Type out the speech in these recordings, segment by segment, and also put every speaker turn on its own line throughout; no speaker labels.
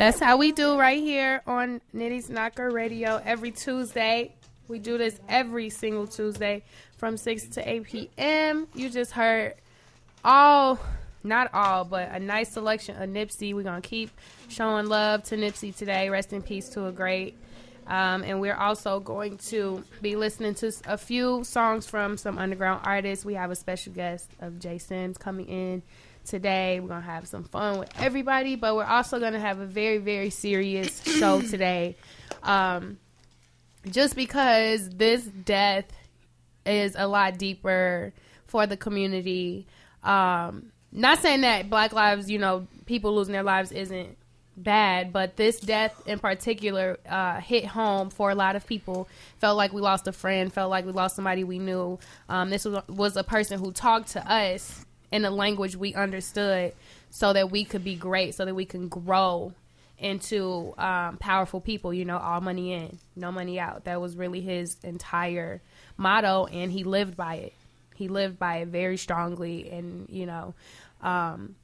That's how we do right here on Nitty's Knocker Radio every Tuesday. We do this every single Tuesday from 6 to 8 p.m. You just heard all, not all, but a nice selection of Nipsey. We're going to keep showing love to Nipsey today. Rest in peace to a great. Um, and we're also going to be listening to a few songs from some underground artists. We have a special guest of Jason's coming in today. We're going to have some fun with everybody, but we're also going to have a very, very serious show today. Um, just because this death is a lot deeper for the community. Um, not saying that Black lives, you know, people losing their lives isn't bad, but this death in particular uh, hit home for a lot of people. Felt like we lost a friend, felt like we lost somebody we knew. Um, this was, was a person who talked to us in a language we understood so that we could be great, so that we can grow into um, powerful people, you know, all money in, no money out. That was really his entire motto, and he lived by it. He lived by it very strongly, and, you know, um,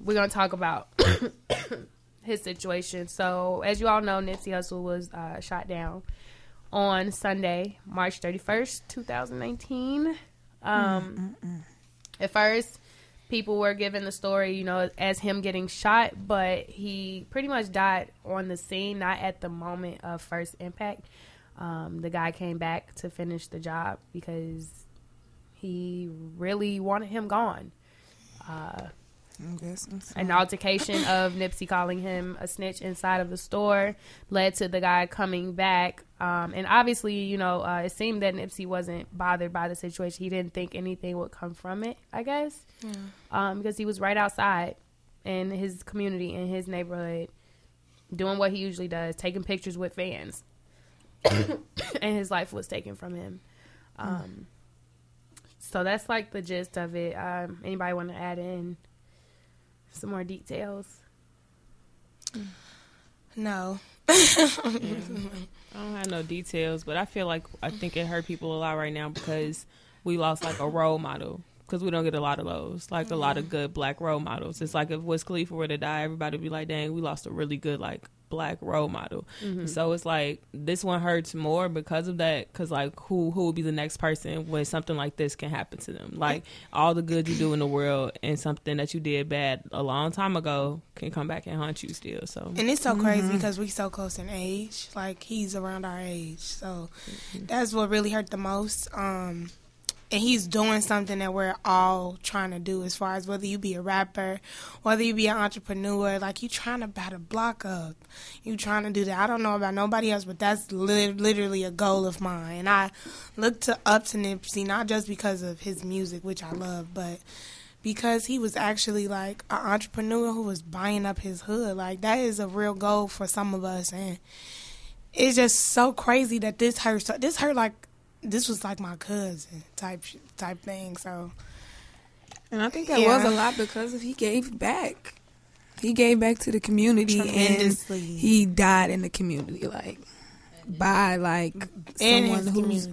we're going to talk about his situation. So, as you all know, Nipsey Hussle was uh, shot down on Sunday, March 31st, 2019. Um, mm at first people were given the story, you know, as him getting shot, but he pretty much died on the scene, not at the moment of first impact. Um, the guy came back to finish the job because he really wanted him gone. Uh, an altercation of Nipsey calling him a snitch inside of the store led to the guy coming back. Um, and obviously, you know, uh, it seemed that Nipsey wasn't bothered by the situation. He didn't think anything would come from it, I guess, yeah. um, because he was right outside in his community, in his neighborhood, doing what he usually does, taking pictures with fans. and his life was taken from him. Um, so that's like the gist of it. Um, anybody want to add in? Some more details?
No.
yeah. I don't have no details, but I feel like I think it hurt people a lot right now because we lost like a role model because we don't get a lot of those, like a lot of mm-hmm. good black role models. It's like if Wiz Khalifa were to die, everybody would be like, "Dang, we lost a really good like black role model. Mm-hmm. So it's like this one hurts more because of that. Because like who who would be the next person when something like this can happen to them? Like all the good you do in the world and something that you did bad a long time ago can come back and haunt you still. So
and it's so mm-hmm. crazy because we're so close in age. Like he's around our age, so mm-hmm. that's what really hurt the most. Um, and he's doing something that we're all trying to do as far as whether you be a rapper whether you be an entrepreneur like you trying to bat a block up. You trying to do that. I don't know about nobody else but that's li- literally a goal of mine. And i look to up to nipsey not just because of his music which i love but because he was actually like an entrepreneur who was buying up his hood. Like that is a real goal for some of us. And it's just so crazy that this hurt this hurt like this was like my cousin type type thing. So,
and I think that yeah. was a lot because of he gave back. He gave back to the community and he died in the community, like by like someone who's community.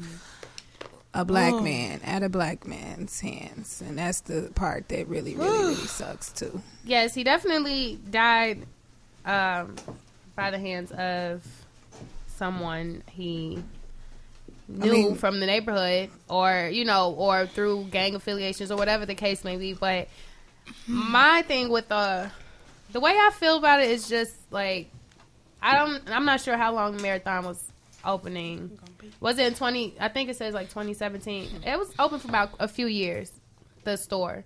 a black oh. man at a black man's hands, and that's the part that really, really, really sucks too.
Yes, he definitely died um, by the hands of someone he knew I mean, from the neighborhood or you know or through gang affiliations or whatever the case may be. But my thing with the the way i feel about it is just like i don't i'm not sure how long marathon was opening. Was it in 20 i think it says like 2017 it was open for about a few years the store.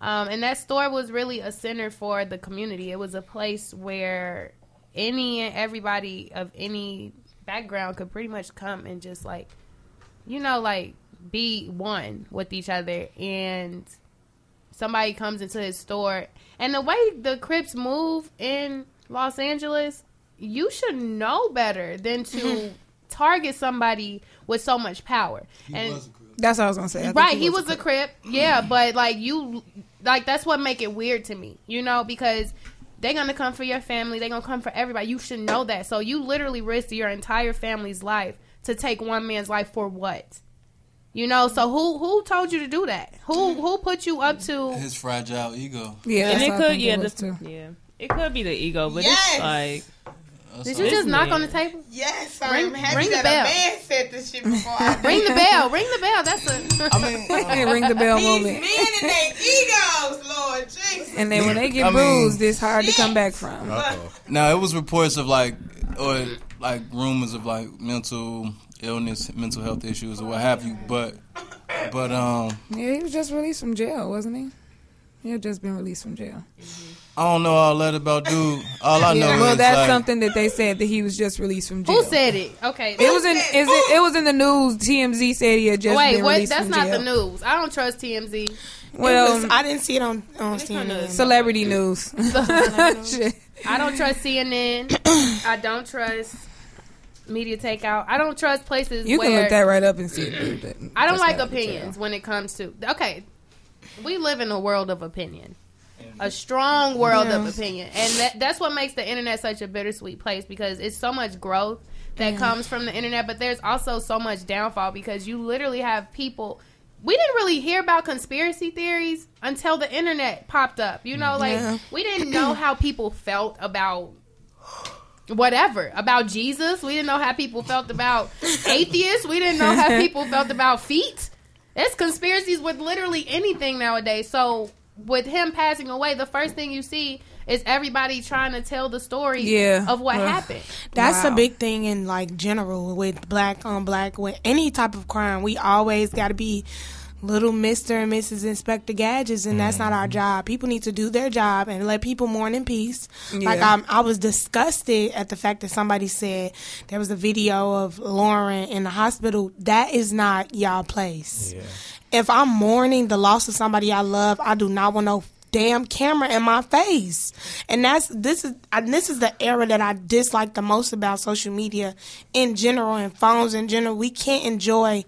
Um, and that store was really a center for the community. It was a place where any and everybody of any background could pretty much come and just like you know, like be one with each other and somebody comes into his store and the way the Crips move in Los Angeles, you should know better than to target somebody with so much power.
He and
that's what I was gonna say.
right, he, he was, was, a Crip. Yeah, but like you, like that's what make it weird to me. You know, because they're gonna come for your family. They're gonna come for everybody. You should know that. So you literally risk your entire family's life to take one man's life for what? You know, so who who told you to do that? Who who put you up to
his fragile ego?
Yeah, and it could yeah, this, too. yeah. It could be the ego, but yes. it's like.
Did you just knock on the table?
Yes, I'm ring, happy ring that the bell. a man said this shit before I
Ring the bell. Ring the bell. That's a. I
mean, uh, ring the bell
These
moment.
men and their egos, Lord Jesus.
And then when they get I bruised, mean, it's hard shit. to come back from.
Now it was reports of like, or like rumors of like mental illness, mental health issues, or what have you. But, but um.
Yeah, he was just released from jail, wasn't he? He had just been released from jail.
I don't know all that about dude. All I know
well,
is
that's
like,
something that they said that he was just released from jail.
Who said it? Okay,
it was in is it, it was in the news. TMZ said he had just Wait, been released from jail.
That's
not
jail. the news. I don't trust TMZ.
Well, was, I didn't see it on on CNN.
Celebrity news.
I don't trust CNN. I don't trust media takeout. I don't trust places.
You
can
look that right up and see.
It, I don't like opinions when it comes to. Okay, we live in a world of opinion a strong world yeah. of opinion, and that, that's what makes the internet such a bittersweet place because it's so much growth that yeah. comes from the internet, but there's also so much downfall because you literally have people. We didn't really hear about conspiracy theories until the internet popped up. You know, like yeah. we didn't know how people felt about whatever about Jesus. We didn't know how people felt about atheists. We didn't know how people felt about feet. It's conspiracies with literally anything nowadays. So with him passing away, the first thing you see is everybody trying to tell the story yeah. of what uh, happened.
That's wow. a big thing in like general with black on black with any type of crime. We always got to be little Mister and Mrs. Inspector Gadgets, and that's not our mm-hmm. job. People need to do their job and let people mourn in peace. Yeah. Like I'm, I was disgusted at the fact that somebody said there was a video of Lauren in the hospital. That is not y'all place. Yeah if I'm mourning the loss of somebody I love, I do not want no damn camera in my face. And that's this is this is the era that I dislike the most about social media in general and phones in general. We can't enjoy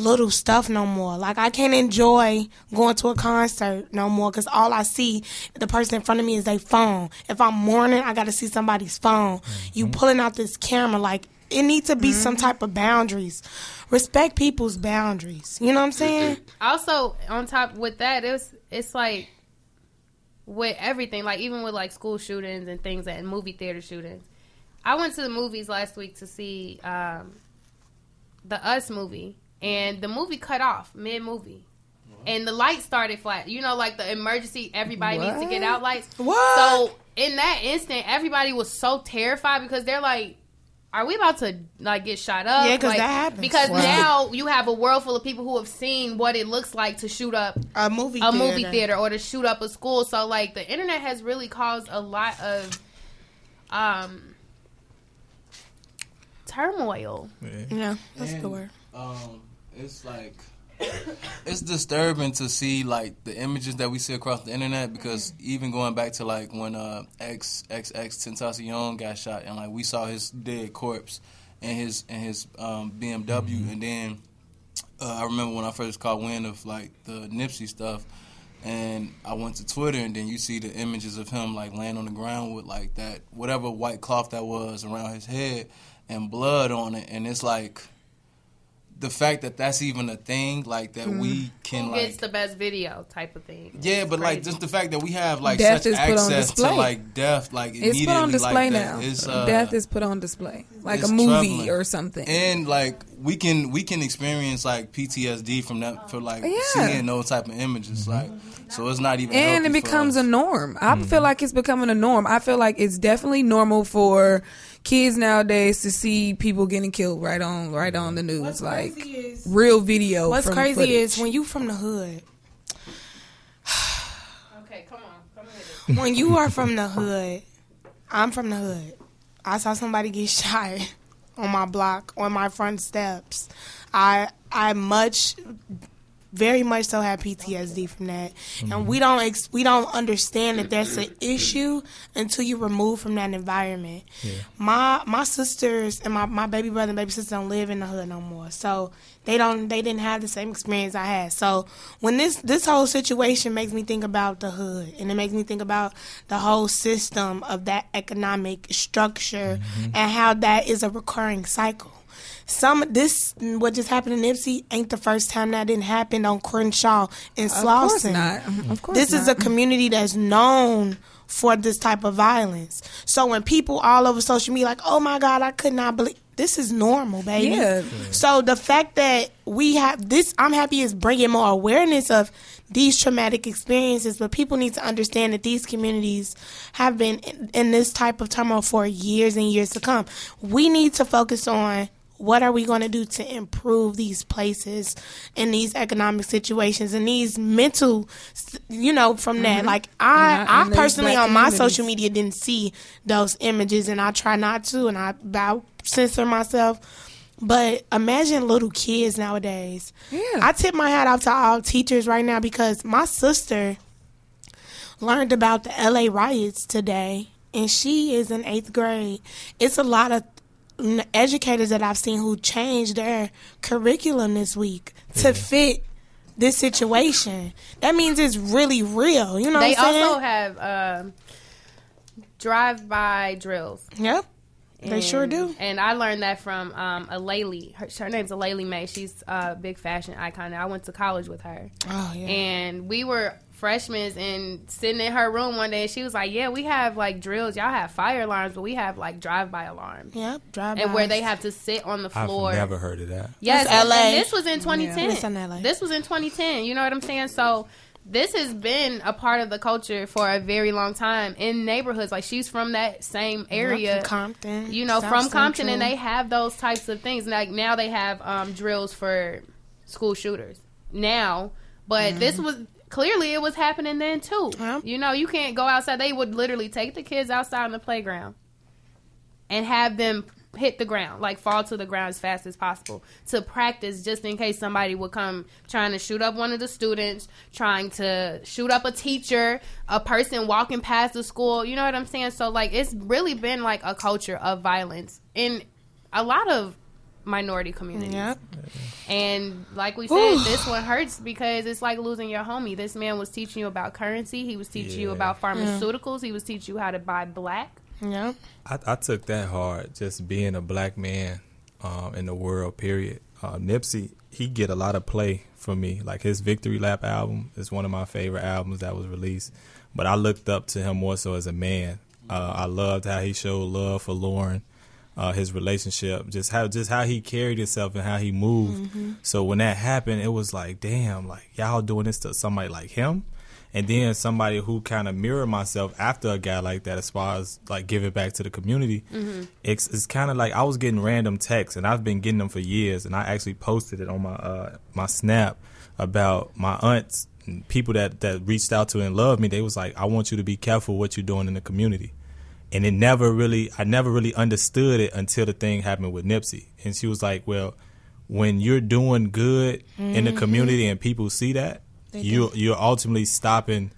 little stuff no more. Like I can't enjoy going to a concert no more because all I see the person in front of me is their phone. If I'm mourning, I got to see somebody's phone. Mm-hmm. You pulling out this camera like it needs to be mm-hmm. some type of boundaries respect people's boundaries. You know what I'm saying?
Also, on top with that, it's it's like with everything, like even with like school shootings and things and movie theater shootings. I went to the movies last week to see um, the Us movie, and the movie cut off mid movie. And the lights started flat. You know, like the emergency, everybody what? needs to get out lights.
What?
So in that instant, everybody was so terrified because they're like, are we about to like get shot up?
Yeah, because
like,
that happens.
Because wow. now you have a world full of people who have seen what it looks like to shoot up
a movie,
a
theater.
movie theater, or to shoot up a school. So like the internet has really caused a lot of um turmoil.
Yeah, yeah that's and, the word.
Um, it's like it's disturbing to see like the images that we see across the internet because even going back to like when uh X X X Tentacion got shot and like we saw his dead corpse in his in his um, BMW mm-hmm. and then uh, I remember when I first caught wind of like the Nipsey stuff and I went to Twitter and then you see the images of him like laying on the ground with like that whatever white cloth that was around his head and blood on it and it's like the fact that that's even a thing, like that mm. we can
Who
like
gets the best video type of thing.
Yeah, but like just the fact that we have like death such access to like death, like
it's put on display
like
now. Uh, death is put on display, like a movie troubling. or something.
And like we can we can experience like PTSD from that for like yeah. seeing those type of images, mm-hmm. like so it's not even.
And it becomes a norm. I mm-hmm. feel like it's becoming a norm. I feel like it's definitely normal for kids nowadays to see people getting killed right on right on the news, what's like is, real video.
What's crazy
footage.
is when you from the hood.
okay, come on, come
When you are from the hood, I'm from the hood. I saw somebody get shot on my block on my front steps. I I much very much so have PTSD from that, mm-hmm. and we don't ex- we don't understand that that's an issue until you remove from that environment. Yeah. My my sisters and my, my baby brother and baby sister don't live in the hood no more, so they don't they didn't have the same experience I had. So when this this whole situation makes me think about the hood, and it makes me think about the whole system of that economic structure mm-hmm. and how that is a recurring cycle some this what just happened in Nipsey ain't the first time that didn't happen on Crenshaw and Slauson.
Of course not. Of course
This
not.
is a community that's known for this type of violence. So when people all over social media like, "Oh my god, I could not believe this is normal, baby."
Yeah.
So the fact that we have this I'm happy is bringing more awareness of these traumatic experiences, but people need to understand that these communities have been in, in this type of turmoil for years and years to come. We need to focus on what are we going to do to improve these places and these economic situations and these mental you know from that? Like i
I-
i personally on my social media didn't see those images and i try not to and i about censor myself. But imagine little kids nowadays.
Yeah.
i tip my hat off to all teachers right now because my sister learned about the LA riots today, and she is in eighth grade. It's a lot of educators that I've seen who changed their curriculum this week to fit this situation. That means it's really real. You know
They
what I'm saying?
also have um, drive-by drills.
yep. They sure do.
And I learned that from um, Aleali. Her, her name's Aleali May. She's a big fashion icon. I went to college with her.
Oh yeah.
And we were freshmen and sitting in her room one day and she was like, Yeah, we have like drills. Y'all have fire alarms, but we have like drive by alarms.
yep. Drive by.
And where they have to sit on the floor.
I've
floor.
never heard of that.
Yes,
That's LA.
and this was in 2010.
It's in LA.
This was in 2010. You know what I'm saying? So this has been a part of the culture for a very long time in neighborhoods. Like she's from that same area,
From Compton.
you know,
South
from Compton, and they have those types of things. Like now they have um, drills for school shooters now, but this was. Clearly, it was happening then too. You know, you can't go outside. They would literally take the kids outside on the playground and have them hit the ground, like fall to the ground as fast as possible to practice just in case somebody would come trying to shoot up one of the students, trying to shoot up a teacher, a person walking past the school. You know what I'm saying? So, like, it's really been like a culture of violence in a lot of minority communities.
Yep.
And like we said, this one hurts because it's like losing your homie. This man was teaching you about currency. He was teaching you about pharmaceuticals. He was teaching you how to buy black.
Yep.
I, I took that hard, just being a black man um, in the world. Period. Uh, Nipsey, he get a lot of play from me. Like his Victory Lap album is one of my favorite albums that was released. But I looked up to him more so as a man. Uh, I loved how he showed love for Lauren, uh, his relationship, just how just how he carried himself and how he moved. So when that happened, it was like, damn, like y'all doing this to somebody like him? And then somebody who kind of mirror myself after a guy like that as far as like give it back to the community it's, it's kind of like i was getting random texts and i've been getting them for years and i actually posted it on my uh my snap about my aunts and people that that reached out to and loved me. They was like i want you to be careful what you're doing in the community and it never really i never really understood it until the thing happened with nipsey and she was like well when you're doing good in the community and people see that you you're ultimately stopping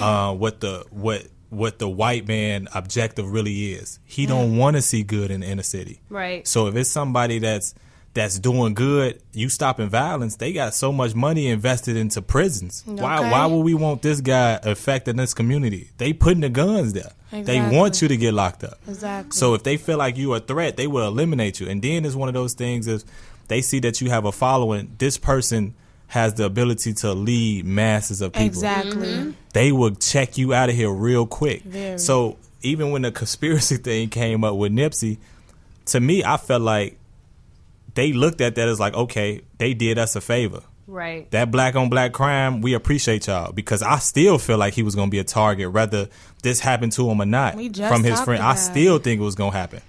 uh, what the what what the white man objective really is. He don't want to see good in the inner city.
Right.
So if it's somebody that's that's doing good, you stopping violence. They got so much money invested into prisons. Why
Okay.
why would we want this guy affecting this community? They putting the guns there. They want you to get locked up.
Exactly.
So if they feel like you are a threat, they will eliminate you. And then it's one of those things if they see that you have a following, this person has the ability to lead masses of people.
Exactly. Mm-hmm.
They will check you out of here real quick.
Very.
So even when the conspiracy thing came up with Nipsey, to me I felt like they looked at that as like, okay, they did us a favor.
Right.
That black on black crime, we appreciate y'all because I still feel like he was gonna be a target, whether this happened to him or not.
We just
From his
talked
friend, I still think it was gonna happen,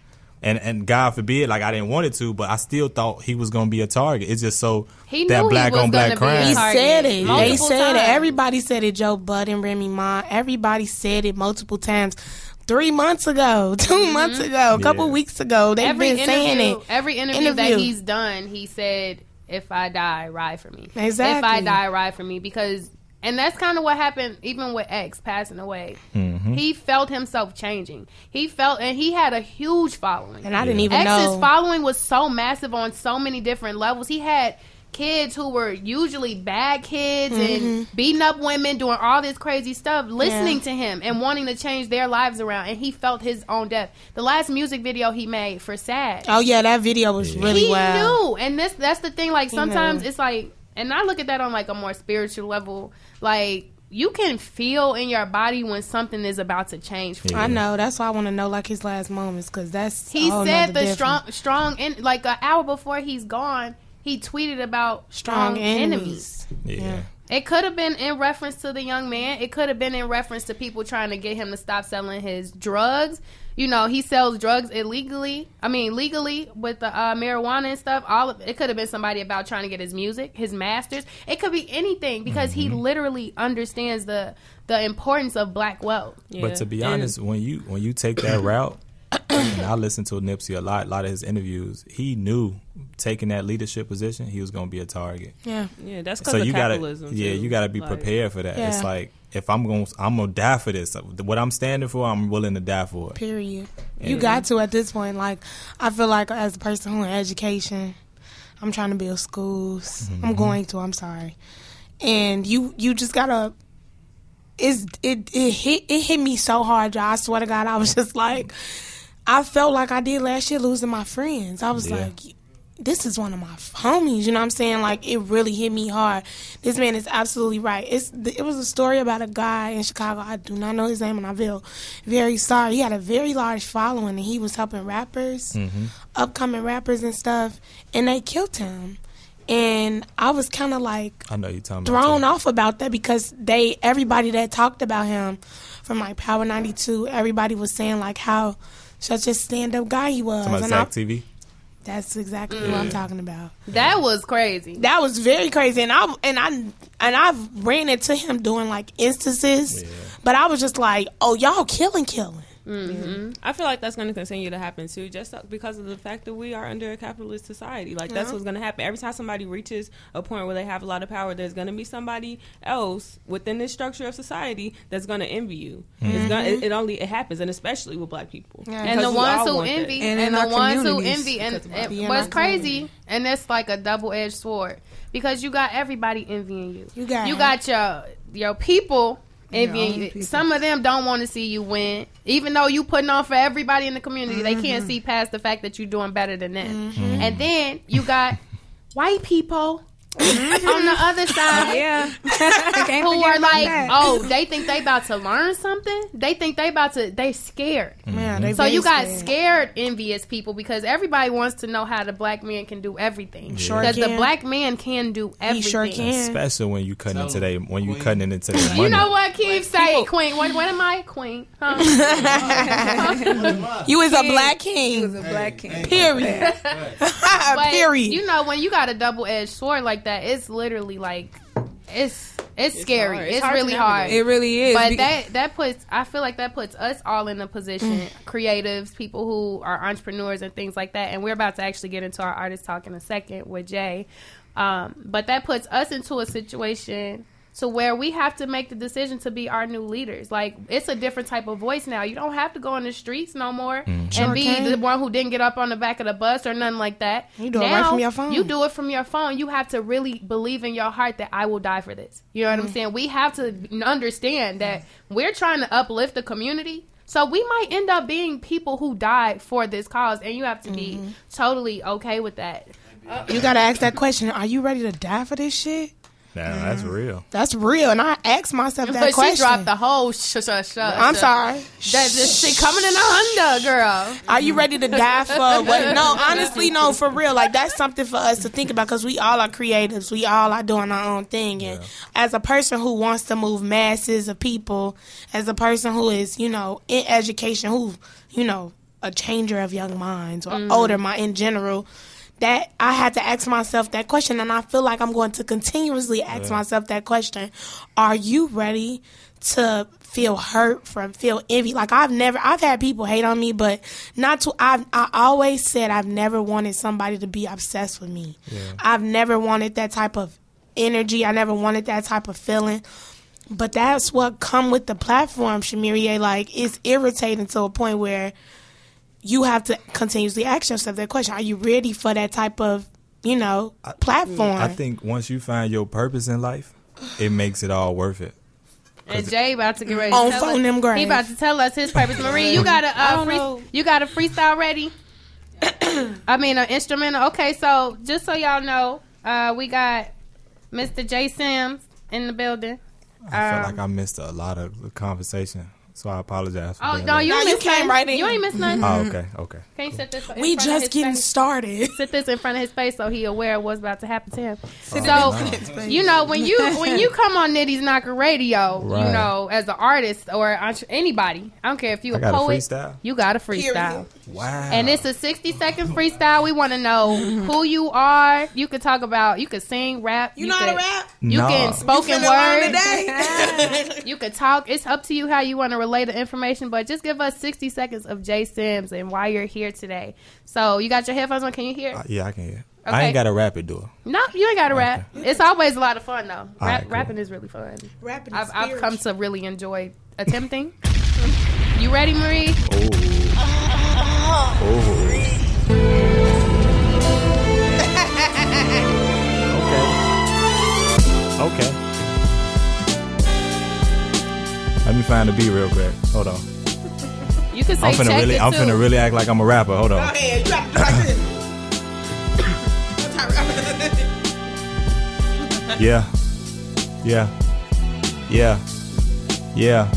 and and God forbid, like I didn't want it to, but I still thought he was gonna be a target. It's just so
He
that
knew he
black
was
on black
gonna be a
crime.
He said it. They said
times.
it. Everybody said it. Joe Bud and Remy Ma. Everybody said it multiple times. Three months ago, 2 months ago, a couple
Yeah.
weeks ago, they've
Mm-hmm. every
been saying it.
every interview, that he's done, he said, "If I die, ride for me." Exactly. If I die, ride for me, because and that's kind of what happened even with X passing away. He felt himself changing. He felt, and he had a huge following.
And I didn't even
X's
know.
following was so massive on so many different levels. He had kids who were usually bad kids
Mm-hmm.
and beating up women, doing all this crazy stuff, listening to him and wanting to change their lives around. And he felt his own death. The last music video he made for Sad,
oh yeah, that video was really
he
well.
knew, and this that's the thing. Like sometimes
knew.
it's like, and I look at that on like a more spiritual level. Like you can feel in your body when something is about to change. For
yeah. I know. That's why I want to know like his last moments because that's
he said the strong, strong, in, like an hour before he's gone, he tweeted about strong, strong enemies. enemies. Yeah. yeah. It could have been in reference to the young man. It could have been in reference to people trying to get him to stop selling his drugs. You know, he sells drugs illegally. I mean, legally with the uh, marijuana and stuff. All of it could have been somebody about trying to get his music, his masters. It could be anything because mm-hmm. he literally understands the the importance of black wealth.
Yeah. But to be honest, when you when you take that route, and I listened to Nipsey a lot, a lot of his interviews. He knew taking that leadership position, he was going to be a target.
Yeah, yeah, that's because so you
gotta, yeah, you got to be like, prepared for that. Yeah. It's like if I'm going, I'm gonna die for this. What I'm standing for, I'm willing to die for it.
Period. And you got to at this point. Like I feel like as a person who in education, I'm trying to build schools. Mm-hmm. I'm going to. I'm sorry, and you you just gotta it's it it hit it hit me so hard, y'all. I swear to God, I was just like, I felt like I did last year losing my friends. I was yeah. like, this is one of my homies. You know what I'm saying? Like it really hit me hard. This man is absolutely right. It's it was a story about a guy in Chicago. I do not know his name, and I feel very sorry. He had a very large following, and he was helping rappers, mm-hmm. upcoming rappers and stuff, and they killed him. And I was kind of like
I know you
thrown off about that because they everybody that talked about him from like Power 92, everybody was saying like how such a stand up guy he was.
Talking about Zach TV.
That's exactly mm. what I'm talking about.
That was crazy.
That was very crazy, and I and I and I've ran into him doing like instances, yeah. but I was just like, "Oh, y'all killing, killing."
Mm-hmm. I feel like that's going to continue to happen too, just because of the fact that we are under a capitalist society. Like that's what's going to happen. Every time somebody reaches a point where they have a lot of power, there's going to be somebody else within this structure of society that's going to envy you. Mm-hmm. Gonna, it, it, only it happens, and especially with black people.
Yeah. And the ones who envy, and, and the ones who envy, and, and what's crazy, and it's like a double edged sword because you got everybody envying you. You got you got your your people envying Some of them don't want to see you win, even though you putting on for everybody in the community. Mm-hmm. They can't mm-hmm. see past the fact that you're doing better than them. Mm-hmm. And then you got white people. On the other side, yeah, who are like, oh, they think they about to learn something. They think they about to. They scared. Mm-hmm. so you got scared. scared. envious people because everybody wants to know how the black man can do everything. Sure, because the black man can do everything. He sure
can. Especially when you cutting into they when you cutting into their money.
You know what Keith say, Queen? What, what am I, Queen? Huh?
you is a black king.
You was a black king.
Period.
Period. You know when you got a double edged sword like that, it's literally like it's it's, it's scary. Hard. It's, it's hard really hard.
It really is.
But that that puts I feel like that puts us all in a position, mm. creatives, people who are entrepreneurs and things like that. And we're about to actually get into our artist talk in a second with Jay. Um, but that puts us into a situation to where we have to make the decision to be our new leaders. Like it's a different type of voice now. You don't have to go on the streets no more mm. sure and be can. the one who didn't get up on the back of the bus or nothing like that.
You do
now,
it right from your phone.
You do it from your phone. You have to really believe in your heart that I will die for this. You know what mm. I'm saying? We have to understand that we're trying to uplift the community. So we might end up being people who died for this cause, and you have to be mm-hmm. totally okay with that.
You gotta ask that question: Are you ready to die for this shit?
Nah, that's real.
That's real, and I asked myself that but question.
She dropped the whole sh- sh- sh-
I'm sorry.
That this shit coming in a Honda, girl.
Are you ready to die for what? No, honestly, no, for real. Like that's something for us to think about because we all are creatives. We all are doing our own thing, and yeah. as a person who wants to move masses of people, as a person who is, you know, in education, who, you know, a changer of young minds or mm. older mind in general that I had to ask myself that question, and I feel like I'm going to continuously ask yeah. myself that question: Are you ready to feel hurt from feel envy? Like I've never, I've had people hate on me, but not to. I've I always said I've never wanted somebody to be obsessed with me. Yeah. I've never wanted that type of energy. I never wanted that type of feeling. But that's what come with the platform, Shamiria. Like it's irritating to a point where you have to continuously ask yourself that question. Are you ready for that type of, you know, platform?
I think once you find your purpose in life, it makes it all worth it.
And Jay about to get ready.
On phone them grave.
He about to tell us his purpose. Marie, you got a uh, free, you got a freestyle ready? I mean, an instrumental. Okay, so just so y'all know, uh, we got Mr. Jay Sims in the building.
I feel like um, I missed a lot of the conversation. So I apologize.
oh no, you, no, you came right in. You ain't missed nothing.
Oh, okay, okay.
Can you set this?
we just getting face? started.
Sit this in front of his face so he aware of what's about to happen to him. Oh, so no. you know when you when you come on Nitty's Knocker Radio, right. you know as an artist or anybody, I don't care if you a poet,
a
you got a freestyle.
Wow.
And it's a sixty second freestyle. We want to know who you are. You could talk about. You could sing, rap.
You, you know
could,
how to rap.
You
no.
can spoken word. you could talk. It's up to you how you want to relay the information, but just give us 60 seconds of Jay Sims and why you're here today. So you got your headphones on. Can you hear?
Uh, yeah, I can hear. Okay. I ain't got a rap it, do
No, you ain't got to rap. It's always a lot of fun though. Rap, right, cool. Rapping is really fun.
Rapping
I've, I've, come to really enjoy attempting. you ready, Marie?
Oh. oh. okay. Okay. Let me find the beat real quick. Hold on.
You can say
I'm finna
check
really,
it
I'm
too.
finna really act like I'm a rapper. Hold on.
Go ahead. You rap like this.
yeah. Yeah. Yeah. Yeah.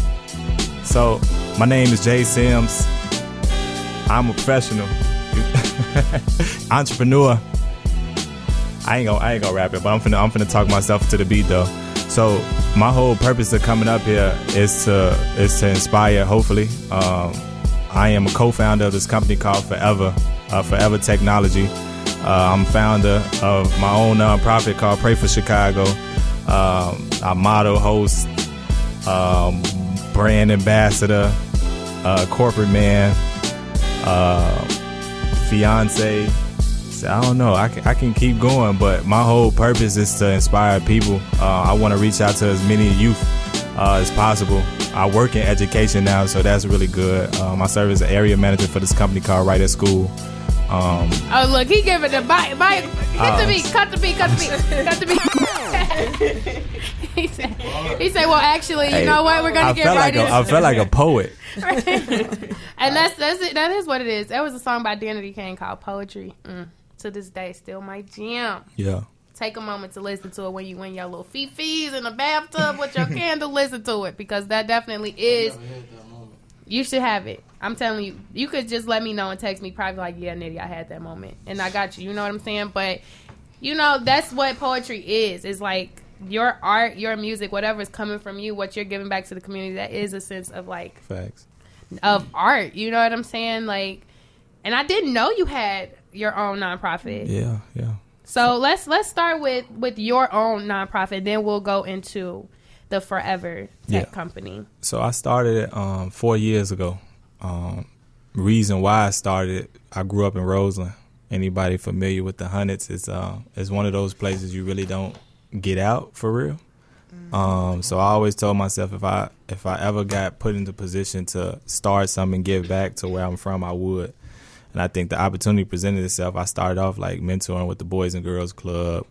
So, my name is Jay Sims. I'm a professional entrepreneur. I ain't gonna I ain't gonna rap it, but I'm finna I'm finna talk myself to the beat though. So my whole purpose of coming up here is to is to inspire. Hopefully, um, I am a co-founder of this company called Forever uh, Forever Technology. Uh, I'm founder of my own nonprofit called Pray for Chicago. Um, I model, host, um, brand ambassador, uh, corporate man, uh, I don't know. I can, I can keep going, but my whole purpose is to inspire people. Uh, I want to reach out to as many youth uh, as possible. I work in education now, so that's really good. Um, I serve as an area manager for this company called Right at School. Um,
oh look, he giving the bite, bite. Cut uh, the beat, cut the beat, cut the beat, cut the beat. he said, he said, "Well, actually, you know what? We're gonna I get right
like
into."
I felt like a poet.
and that's that's it. That is what it is. That was a song by Danity Kane called "Poetry." Mm to this day still my jam.
Yeah.
Take a moment to listen to it when you win your little fifis in the bathtub with your candle. Listen to it because that definitely is. You should have it. I'm telling you. You could just let me know and text me probably like, yeah, Nitty, I had that moment and I got you. You know what I'm saying? But you know that's what poetry is. Is like your art, your music, whatever is coming from you, what you're giving back to the community. That is a sense of like
facts
of art. You know what I'm saying? Like, and I didn't know you had your own nonprofit.
Yeah, yeah.
So let's let's start with with your own nonprofit. Then we'll go into the Forever Tech yeah. Company.
So I started it um, four years ago. Um, reason why I started, I grew up in Roseland. Anybody familiar with the Hundreds? It's uh, it's one of those places you really don't get out for real. Um, so I always told myself if I if I ever got put into position to start something, give back to where I'm from, I would. And I think the opportunity presented itself. I started off like mentoring with the Boys and Girls Club.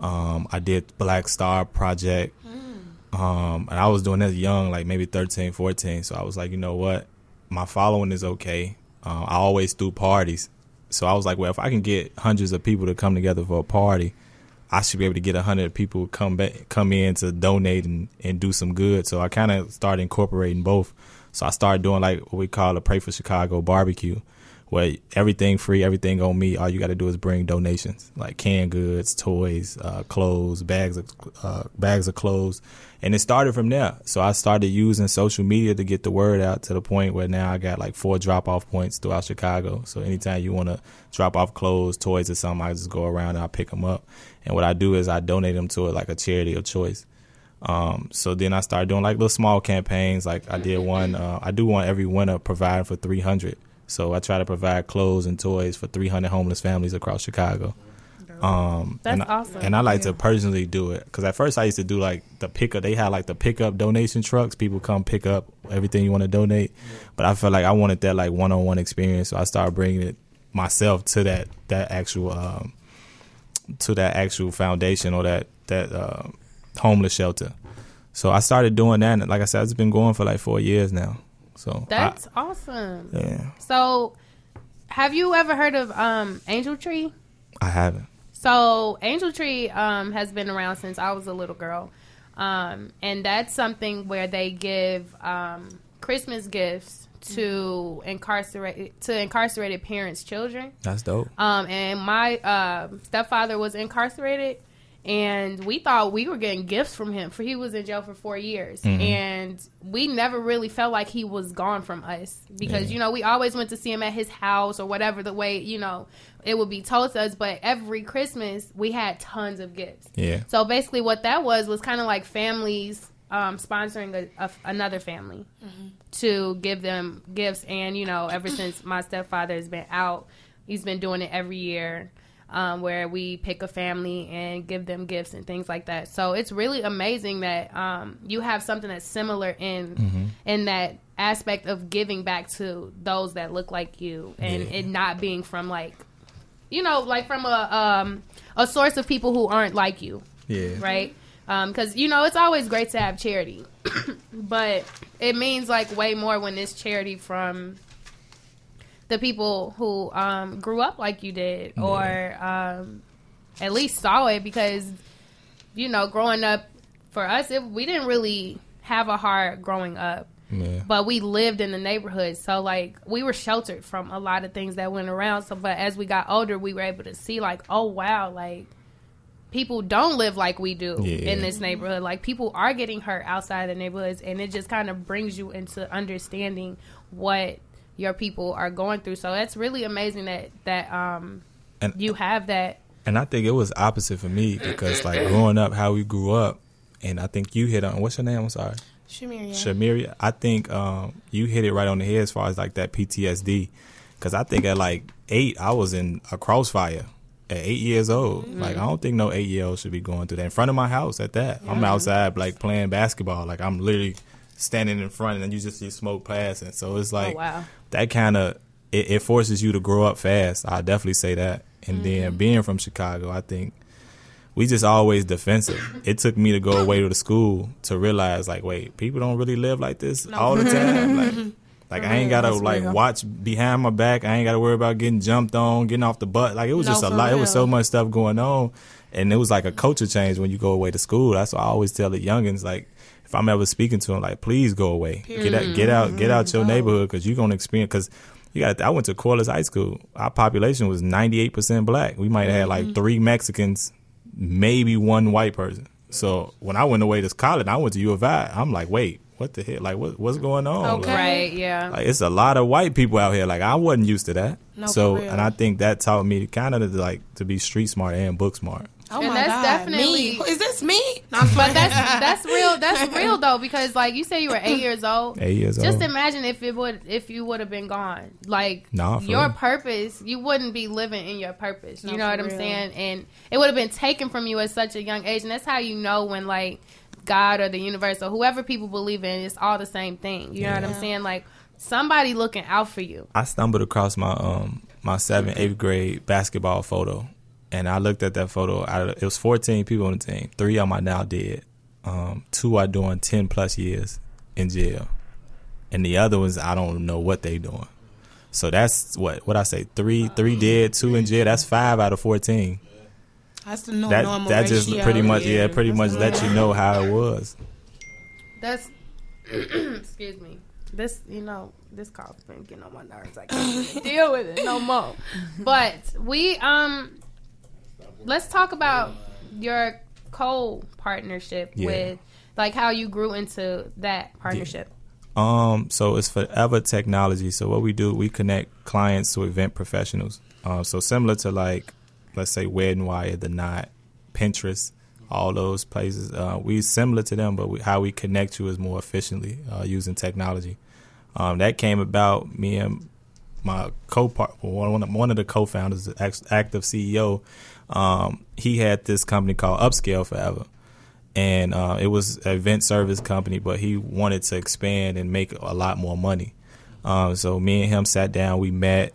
Um, I did Black Star Project. Mm. Um, and I was doing that young, like maybe 13, 14. So I was like, you know what? My following is okay. Uh, I always do parties. So I was like, well, if I can get hundreds of people to come together for a party, I should be able to get a hundred people come back, come in to donate and, and do some good. So I kind of started incorporating both. So I started doing like what we call a Pray for Chicago barbecue where everything free, everything on me. All you got to do is bring donations like canned goods, toys, uh, clothes, bags of uh, bags of clothes, and it started from there. So I started using social media to get the word out to the point where now I got like four drop off points throughout Chicago. So anytime you want to drop off clothes, toys, or something, I just go around and I pick them up. And what I do is I donate them to like a charity of choice. Um, so then I started doing like little small campaigns. Like I did one, uh, I do one every winter, providing for 300 so I try to provide clothes and toys for 300 homeless families across Chicago.
Um, That's
and
awesome.
and I like yeah. to personally do it because at first I used to do like the pickup. They had like the pickup donation trucks. People come pick up everything you want to donate. But I felt like I wanted that like one on one experience, so I started bringing it myself to that that actual um, to that actual foundation or that that uh, homeless shelter. So I started doing that, and like I said, it's been going for like four years now. So
that's I, awesome.
Yeah.
So, have you ever heard of um, Angel Tree?
I haven't.
So Angel Tree um, has been around since I was a little girl. Um, and that's something where they give um, Christmas gifts to incarcerated to incarcerated parents' children.
That's dope.
Um, and my uh, stepfather was incarcerated, and we thought we were getting gifts from him for he was in jail for four years,
Mhm.
and we never really felt like he was gone from us because
Yeah.
you know we always went to see him at his house or whatever the way you know it would be told to us. But every Christmas we had tons of gifts.
Yeah.
So basically, what that was was kind of like families um, sponsoring a, a, another family to give them gifts. And you know, ever since my stepfather has been out, he's been doing it every year. Um, where we pick a family and give them gifts and things like that. So it's really amazing that um, you have something that's similar in
Mhm.
in that aspect of giving back to those that look like you, and
Yeah.
it not being from like, you know, like from a um, a source of people who aren't like you
Yeah.
right? Because you know it's always great to have charity, but it means like way more when it's charity from the people who um, grew up like you did, or um, at least saw it. Because you know, growing up for us, it, we didn't really have a heart growing up.
Yeah.
But we lived in the neighborhood, so like we were sheltered from a lot of things that went around. So, but as we got older, we were able to see like, oh wow, like people don't live like we do
Yeah.
in this neighborhood. Like people are getting hurt outside the neighborhoods, and it just kind of brings you into understanding what your people are going through. So that's really amazing that that um
And-
you have that.
And I think it was opposite for me because like growing up, how we grew up, and I think you hit on what's your name? I'm sorry.
Shamir, yeah.
Shamiria, I think um, you hit it right on the head as far as like that PTSD. Because I think at like eight, I was in a crossfire at eight years old. Like, I don't think no eight year old should be going through that in front of my house at that. I'm outside, like, playing basketball. Like, I'm literally standing in front and then you just see smoke passing. So it's like,
oh wow.
That kind of, it, it forces you to grow up fast. I definitely say that. And then being from Chicago, I think we just always defensive. It took me to go away to the school to realize, like, wait, people don't really live like this all the time. Like, like I ain't gotta like
real.
watch behind my back. I ain't gotta worry about getting jumped on, getting off the butt. Like it was
No,
just a lot. It was so much stuff going on, and it was like a culture change when you go away to school. That's why I always tell the youngins, like, if I'm ever speaking to them, like, please go away, get out, get out, get out mm-hmm. your oh. neighborhood because you're gonna experience because. You got. I went to Corliss High School. Our population was 98 percent black. We might have had like mm-hmm. three Mexicans, maybe one white person. So when I went away to college, I went to U of I. I'm like, wait, what the hell? Like, what, what's going on?
Okay.
Like,
Right. Yeah.
like, it's a lot of white people out here. Like I wasn't used to that.
No,
so, and I think that taught me kind of like to be street smart and book smart.
Oh
And
my
that's
god,
definitely-
me. Is this me? No, I'm
but that's that's real. That's real though because like you say you were eight years old.
Eight years
Just
old.
Just imagine if it would if you would have been gone. Like
Nah,
your
real.
purpose, you wouldn't be living in your purpose. You
No,
know what
for
I'm
real.
saying? And it would have been taken from you at such a young age. And that's how you know when like God or the universe or whoever people believe in, it's all the same thing. You know what I'm saying? Like somebody looking out for you.
I stumbled across my um my seventh eighth grade basketball photo, and I looked at that photo. Out of, it was fourteen people on the team. Three of them are now dead. Um, two are doing ten plus years in jail, and the other ones I don't know what they're doing. So that's what what I say three three dead, two in jail. That's five out of fourteen.
That's the no,
that
normal
that just
ratio.
pretty much yeah,
Yeah.
pretty much let you know how it was.
That's excuse me. This you know this call's been getting on my nerves. I can't deal with it no more. But we um let's talk about your co partnership
Yeah.
with like how you grew into that partnership.
Um, so it's forever technology. So what we do, we connect clients to event professionals. Um, so similar to like, let's say Wedding Wire, The Knot, Pinterest, all those places. Uh, we similar to them, but we, how we connect you is more efficiently uh, using technology. Um, that came about me and my co-part, one, one of- one of the co-founders, the active CEO. Um, he had this company called Upscale Forever and uh, it was an event service company, but he wanted to expand and make a lot more money. Um, so me and him sat down, we met.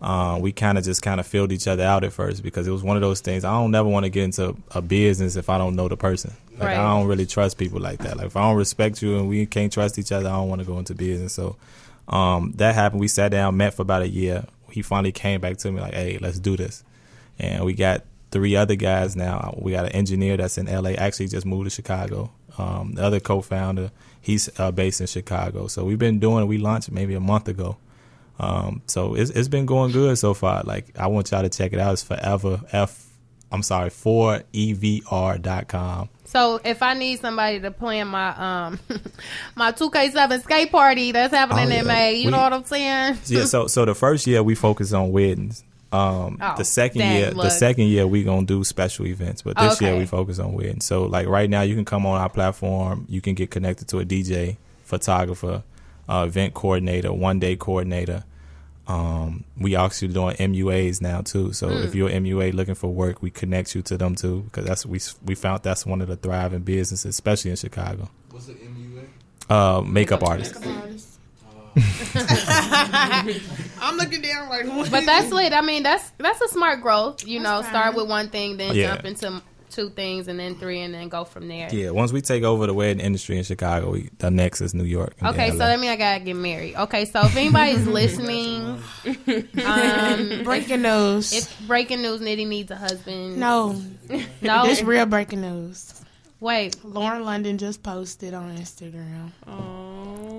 Uh, we kind of just kind of filled each other out at first because it was one of those things. I don't never want to get into a business if I don't know the person. Like
Right.
I don't really trust people like that. Like if I don't respect you and we can't trust each other, I don't want to go into business. So um, that happened. We sat down, met for about a year. He finally came back to me like, "Hey, let's do this." And we got three other guys now. We got an engineer that's in LA. Actually, just moved to Chicago. Um, the other co-founder, he's uh, based in Chicago. So we've been doing. We launched maybe a month ago. Um, so it's, it's been going good so far. Like I want y'all to check it out. It's forever f. I'm sorry, for evr.com.
So if I need somebody to plan my um my 2K7 skate party that's happening
Oh, yeah.
in May, you
We-
know what I'm saying?
yeah, so so the first year we focus on weddings. Um,
Oh,
the second
dang,
year,
look.
the second year we gonna do special events, but this year we focus on weddings. So like right now, you can come on our platform. You can get connected to a DJ, photographer, uh, event coordinator, one day coordinator. Um, we actually doing MUAs now too. So
Hmm.
if you're MUA looking for work, we connect you to them too because that's we we found that's one of the thriving businesses, especially in Chicago.
What's the MUA?
Uh, makeup artist.
I'm looking down like, what
But that's
it?
lit. I mean, that's that's a smart growth. You know,
That's
start with one thing, then
Yeah.
jump into two things, and then three, and then go from there.
Yeah, once we take over the wedding industry in Chicago, we, the next is New York.
Okay, so that means I gotta get married. Okay, so if anybody's listening, um,
breaking news.
if breaking news, Nitty needs a husband.
no,
no.
this real breaking news.
Wait,
Lauren London just posted on Instagram.
Oh,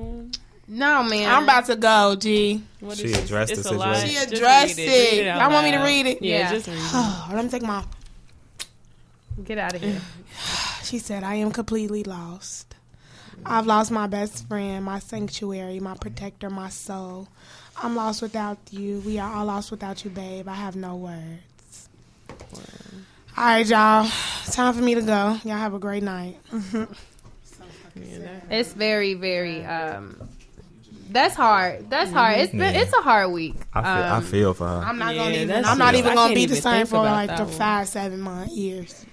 no, man.
I'm about to go, G.
what
She
is this?
addressed
It's
the
a lie.
situation.
She
Just
addressed
read Read
it.
out
Y'all want me to read it?
Yeah,
Yeah.
just read it.
Oh, let me take my.
Get out of here.
She said, I am completely lost. I've lost my best friend, my sanctuary, my protector, my soul. I'm lost without you. We are all lost without you, babe. I have no words. All right, y'all. Time for me to go. Y'all have a great night.
It's very, very. um That's hard. That's hard. It's been.
Yeah.
It's a hard week.
I feel, I
Um,
feel for her.
I'm not
Yeah,
gonna even. I'm not even gonna
can't
be the same for like the
one.
five, seven month years.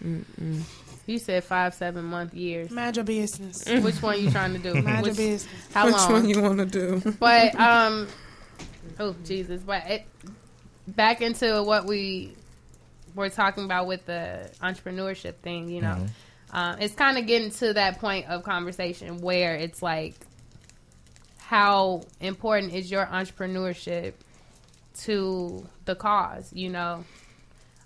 You said five, seven month years.
Mind your business.
Which one you trying to do?
Mind your
Which-
business.
How
Which
long?
one you want to do?
But um, oh Jesus! But it, back into what we were talking about with the entrepreneurship thing, you know, um, it's kind of getting to that point of conversation where it's like, how important is your entrepreneurship to the cause? You know,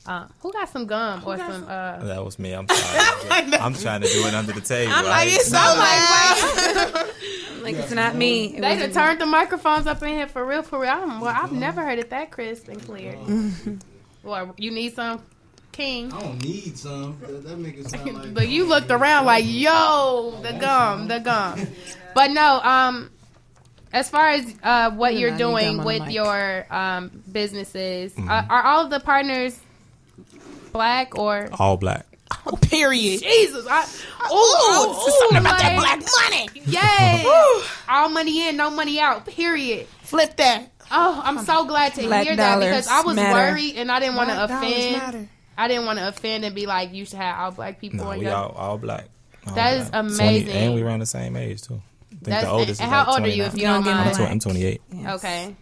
um, who got some gum or some? Uh,
That was me. I'm sorry. I'm trying to do it under the table.
I'm like, it's so loud.
Like it's not me. It
they
was-
done turned the microphones up in here for real, for real. I'm, well, I've never heard it that crisp and clear. well, you need some, King.
I don't need some. That, that make it sound like.
But you looked around like, yo, the gum, the gum. But no, um, as far as uh, what
You
you're
do
doing with your um, businesses, uh, are all of the partners black or?
all black.
Oh, period.
Jesus, I,
Ooh,
ooh,
it's something about that black money.
Yes, all money in, no money out. Period.
Flip that.
Oh, I'm so glad to
Black
hear that because I was
matter.
worried and I didn't want to offend.
matter.
I didn't want to offend and be like, you should have all black people
No,
on
we
your.
all all black. All
That is
black.
amazing.
and we around the same age too. I think
That's-
the oldest
and how
like
old are you, if you don't
Young and
mind?
I'm, tw- I'm 28.
Okay,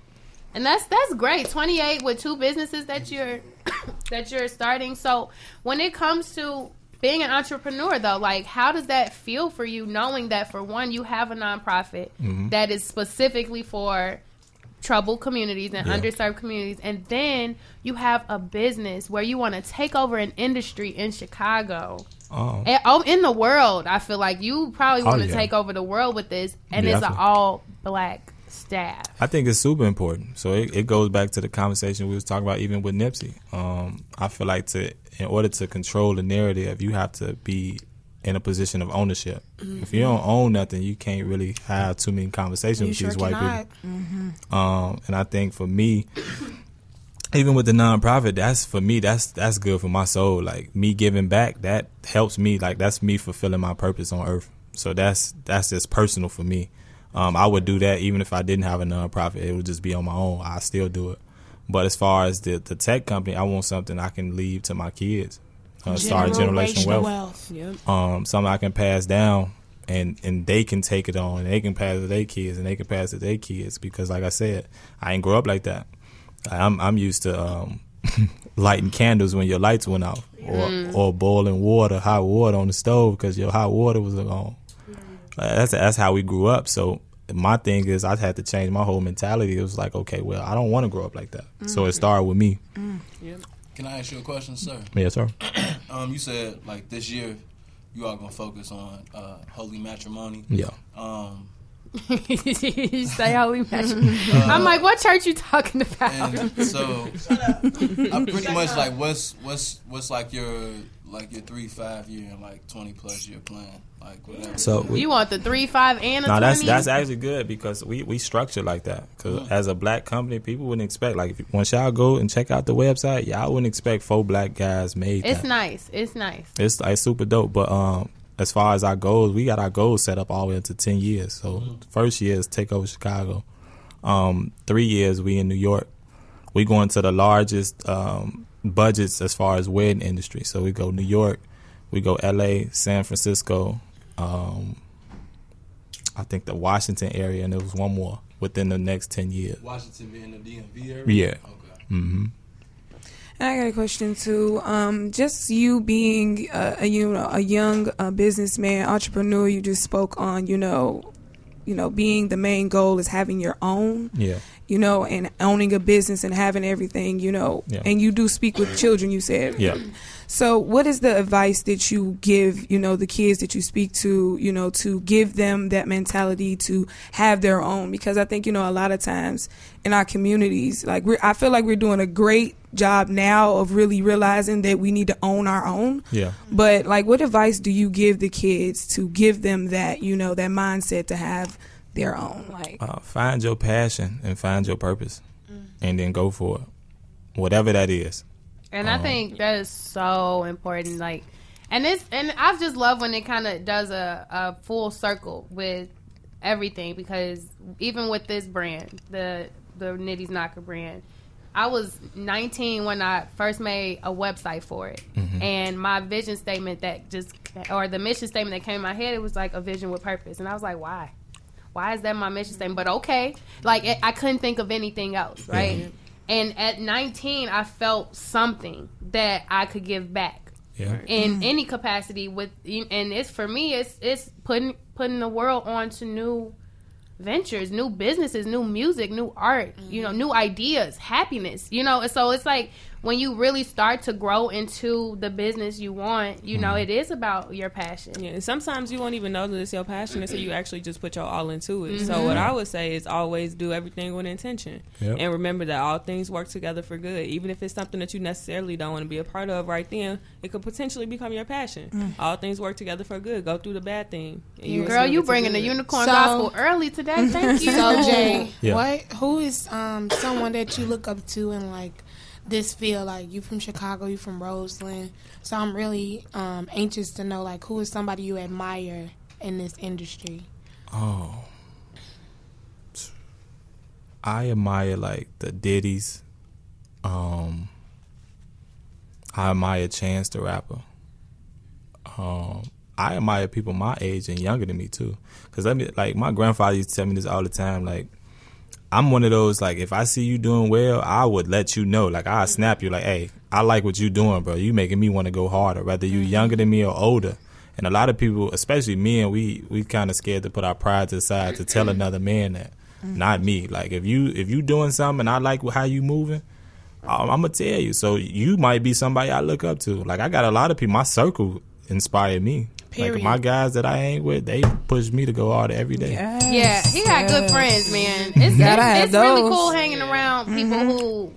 and that's that's great. Twenty eight with two businesses that you're that you're starting. So when it comes to being an entrepreneur, though, like how does that feel for you, knowing that for one you have a nonprofit
Mm-hmm.
that is specifically for troubled communities and
Yeah.
underserved communities, and then you have a business where you want to take over an industry in Chicago.
Um,
And, oh, in the world, I feel like you probably
Oh,
want to
yeah.
take over the world with this, and it's an all black staff.
I think it's super important. So it, it goes back to the conversation we was talking about even with Nipsey. Um, I feel like to in order to control the narrative, you have to be in a position of ownership. If you don't own nothing, you can't really have too many conversations
You
with
sure
these white
cannot.
people. Um, and I think for me, even with the nonprofit, that's for me. That's that's good for my soul. Like me giving back, that helps me. Like that's me fulfilling my purpose on earth. So that's that's just personal for me. Um, I would do that even if I didn't have a nonprofit. It would just be on my own. I still do it. But as far as the the tech company, I want something I can leave to my kids. Uh, start generational wealth
Yep.
um, something I can pass down and and they can take it on and they can pass it to their kids and they can pass it to their kids because like I said, I ain't grow up like that. I'm I'm used to um, lighting candles when your lights went off or or boiling water, hot water on the stove because your hot water was on. Like, that's that's how we grew up. So my thing is I had to change my whole mentality. It was like, okay, well, I don't want to grow up like that. So it started with me.
Can I ask you a question, sir?
Yes, sir.
Um, you said like this year, you are gonna focus on uh, holy matrimony.
Yeah.
Um,
you say holy matrimony. I'm like, what church you talking about?
and so I'm pretty much like, what's what's what's like your like your three, five year, and like twenty plus year plan, like whatever.
So we,
you want the three, five, and a
no,
20?
that's that's actually good because we we structure like that. Because as a black company, people wouldn't expect like if, once y'all go and check out the website, y'all wouldn't expect four black guys made.
It's
that.
nice. It's nice.
It's like super dope. But um, as far as our goals, we got our goals set up all the way into ten years. So first year is take over Chicago. Um, three years we in New York. We go into the largest um, budgets as far as wedding industry. So we go New York, we go L.A., San Francisco. Um, I think the Washington area, and there was one more within the next ten years.
Washington being the DMV area.
Yeah.
Okay.
hmm
And I got a question too. Um, just you being a, a you know a young uh, businessman, entrepreneur. You just spoke on you know, you know, being the main goal is having your own.
Yeah.
You know, and owning a business and having everything. You know,
Yeah.
and you do speak with children. You said.
Yeah.
So, what is the advice that you give, you know, the kids that you speak to, you know, to give them that mentality to have their own? Because I think, you know, a lot of times in our communities, like we're, I feel like we're doing a great job now of really realizing that we need to own our own.
Yeah.
But like, what advice do you give the kids to give them that, you know, that mindset to have their own? Like,
uh, find your passion and find your purpose, and then go for it, whatever that is.
And I
Um,
think that is so important. Like, and it's and I just love when it kind of does a, a full circle with everything because even with this brand, the the Nitty's Knocker brand, I was 19 when I first made a website for it, mm-hmm. and my vision statement that just or the mission statement that came in my head, it was like a vision with purpose, and I was like, why? Why is that my mission statement? But okay, like it, I couldn't think of anything else, right? And at 19, I felt something that I could give back
Yeah.
in mm-hmm. any capacity. With and it's for me, it's it's putting putting the world on to new ventures, new businesses, new music, new art, you know, mm-hmm. new ideas, happiness, you know. And so it's like when you really start to grow into the business you want, you know, mm-hmm. it is about your passion.
Yeah, and sometimes you won't even know that it's your passion until you actually just put your all into it. So what mm-hmm. I would say is always do everything with intention,
Yep.
and remember that all things work together for good. Even if it's something that you necessarily don't want to be a part of right then, it could potentially become your passion. Mm. All things work together for good. Go through the bad thing. and will
Girl, you
get
bringing the unicorn
So-
gospel early today. Thank you.
So Jay,
Yeah.
what who is um someone that you look up to and like this field? Like you from Chicago, you from Roseland. So I'm really um anxious to know like who is somebody you admire in this industry.
Oh. I admire like the Diddy's. Um I admire Chance the rapper. Um I admire people my age and younger than me too. Cause let me like my grandfather used to tell me this all the time, like I'm one of those like if I see you doing well, I would let you know. Like I mm-hmm. snap you like, hey, I like what you doing, bro. You making me want to go harder, whether you're mm-hmm. younger than me or older. And a lot of people, especially men, we we kind of scared to put our pride to the side to tell mm-hmm. another man that, not me. Like if you if you doing something and I like how you moving, I'm, I'm gonna tell you. So you might be somebody I look up to. Like I got a lot of people. My circle inspired me. Like my guys that I ain't with, they push me to go harder every day.
Yeah, he got good friends, man. It's, it's, it's really cool hanging around people who.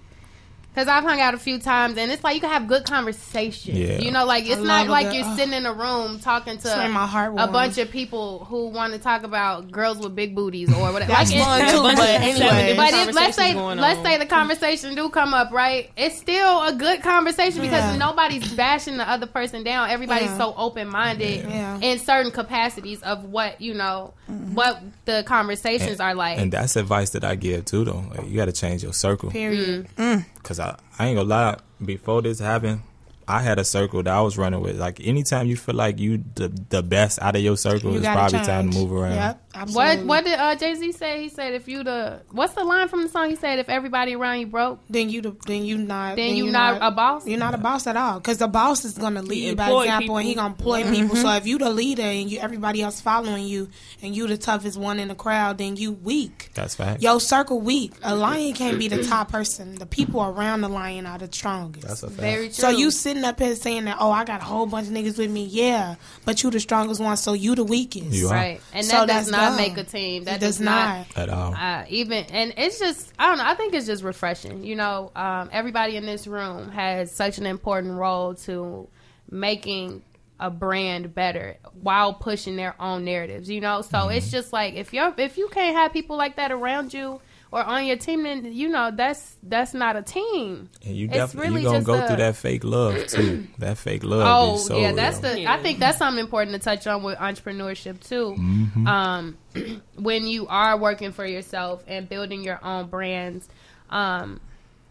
Because I've hung out a few times, and it's like you can have good conversation.
Yeah.
You know, like it's not like
good-
you're
ugh.
sitting in a room talking to
my heart
a bunch of people who want to talk about girls with big booties or whatever.
That's
like,
fun
it's-
too, but anyway.
But if, let's say let's
on.
say the conversation do come up, right? It's still a good conversation because
Yeah.
nobody's bashing the other person down. Everybody's
Yeah.
so open minded
Yeah.
in certain capacities of what you know, mm-hmm. what the conversations are like.
And that's advice that I give too, though. Like, you got to change your circle.
Period. Mm. Mm.
Cause I, I ain't gonna lie. Before this happened, I had a circle that I was running with. Like anytime you feel like you the the best out of your circle,
You
it's
gotta
probably time to move around.
Yep, absolutely.
what what did uh, Jay Z say? He said if you the what's the line from the song? He said if everybody around you broke,
Then you the, then you not
then you not a boss.
You're not a boss at all because the boss is gonna lead by
employ
example and he gonna employ people. So if you the leader and you everybody else following you and you the toughest one in the crowd, then you weak.
That's fact.
Your circle weak. A lion can't be the top person. The people around the lion are the strongest.
That's a fact.
Very true.
so you sitting sitting up here saying that, oh, I got a whole bunch of niggas with me. Yeah, but you the strongest one, so you the weakest.
You are.
Right, and
So
that does not
dumb.
make a team. That
It does
does not.
not.
at all.
Uh, even and it's just I don't know. I think it's just refreshing. You know, um, everybody in this room has such an important role to making a brand better while pushing their own narratives. You know, so
Mm-hmm.
it's just like if you're if you can't have people like that around you or on your team, then you know that's that's not a team.
And you definitely
really
you gonna go
a-
through that fake love too. that fake love.
Oh
is so
yeah, that's
real.
the. I think that's something important to touch on with entrepreneurship too.
Mm-hmm.
Um, when you are working for yourself and building your own brands, um,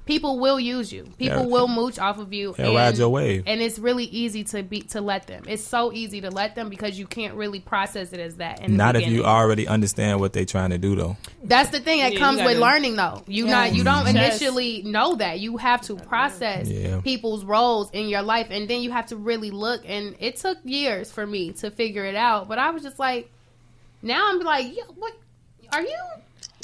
people will use you. People
Yeah.
will mooch off of you.
They'll ride your wave.
and it's really easy to be to let them. It's so easy to let them because you can't really process it as that. In the
Not if you already understand what they're trying to do though.
That's the thing that
Yeah,
comes with
gotta-
learning, though. You not you don't
Yes.
initially know that. You have to process
Yeah.
people's roles in your life, and then you have to really look. And it took years for me to figure it out. But I was just like, now I'm like, yeah, what are you?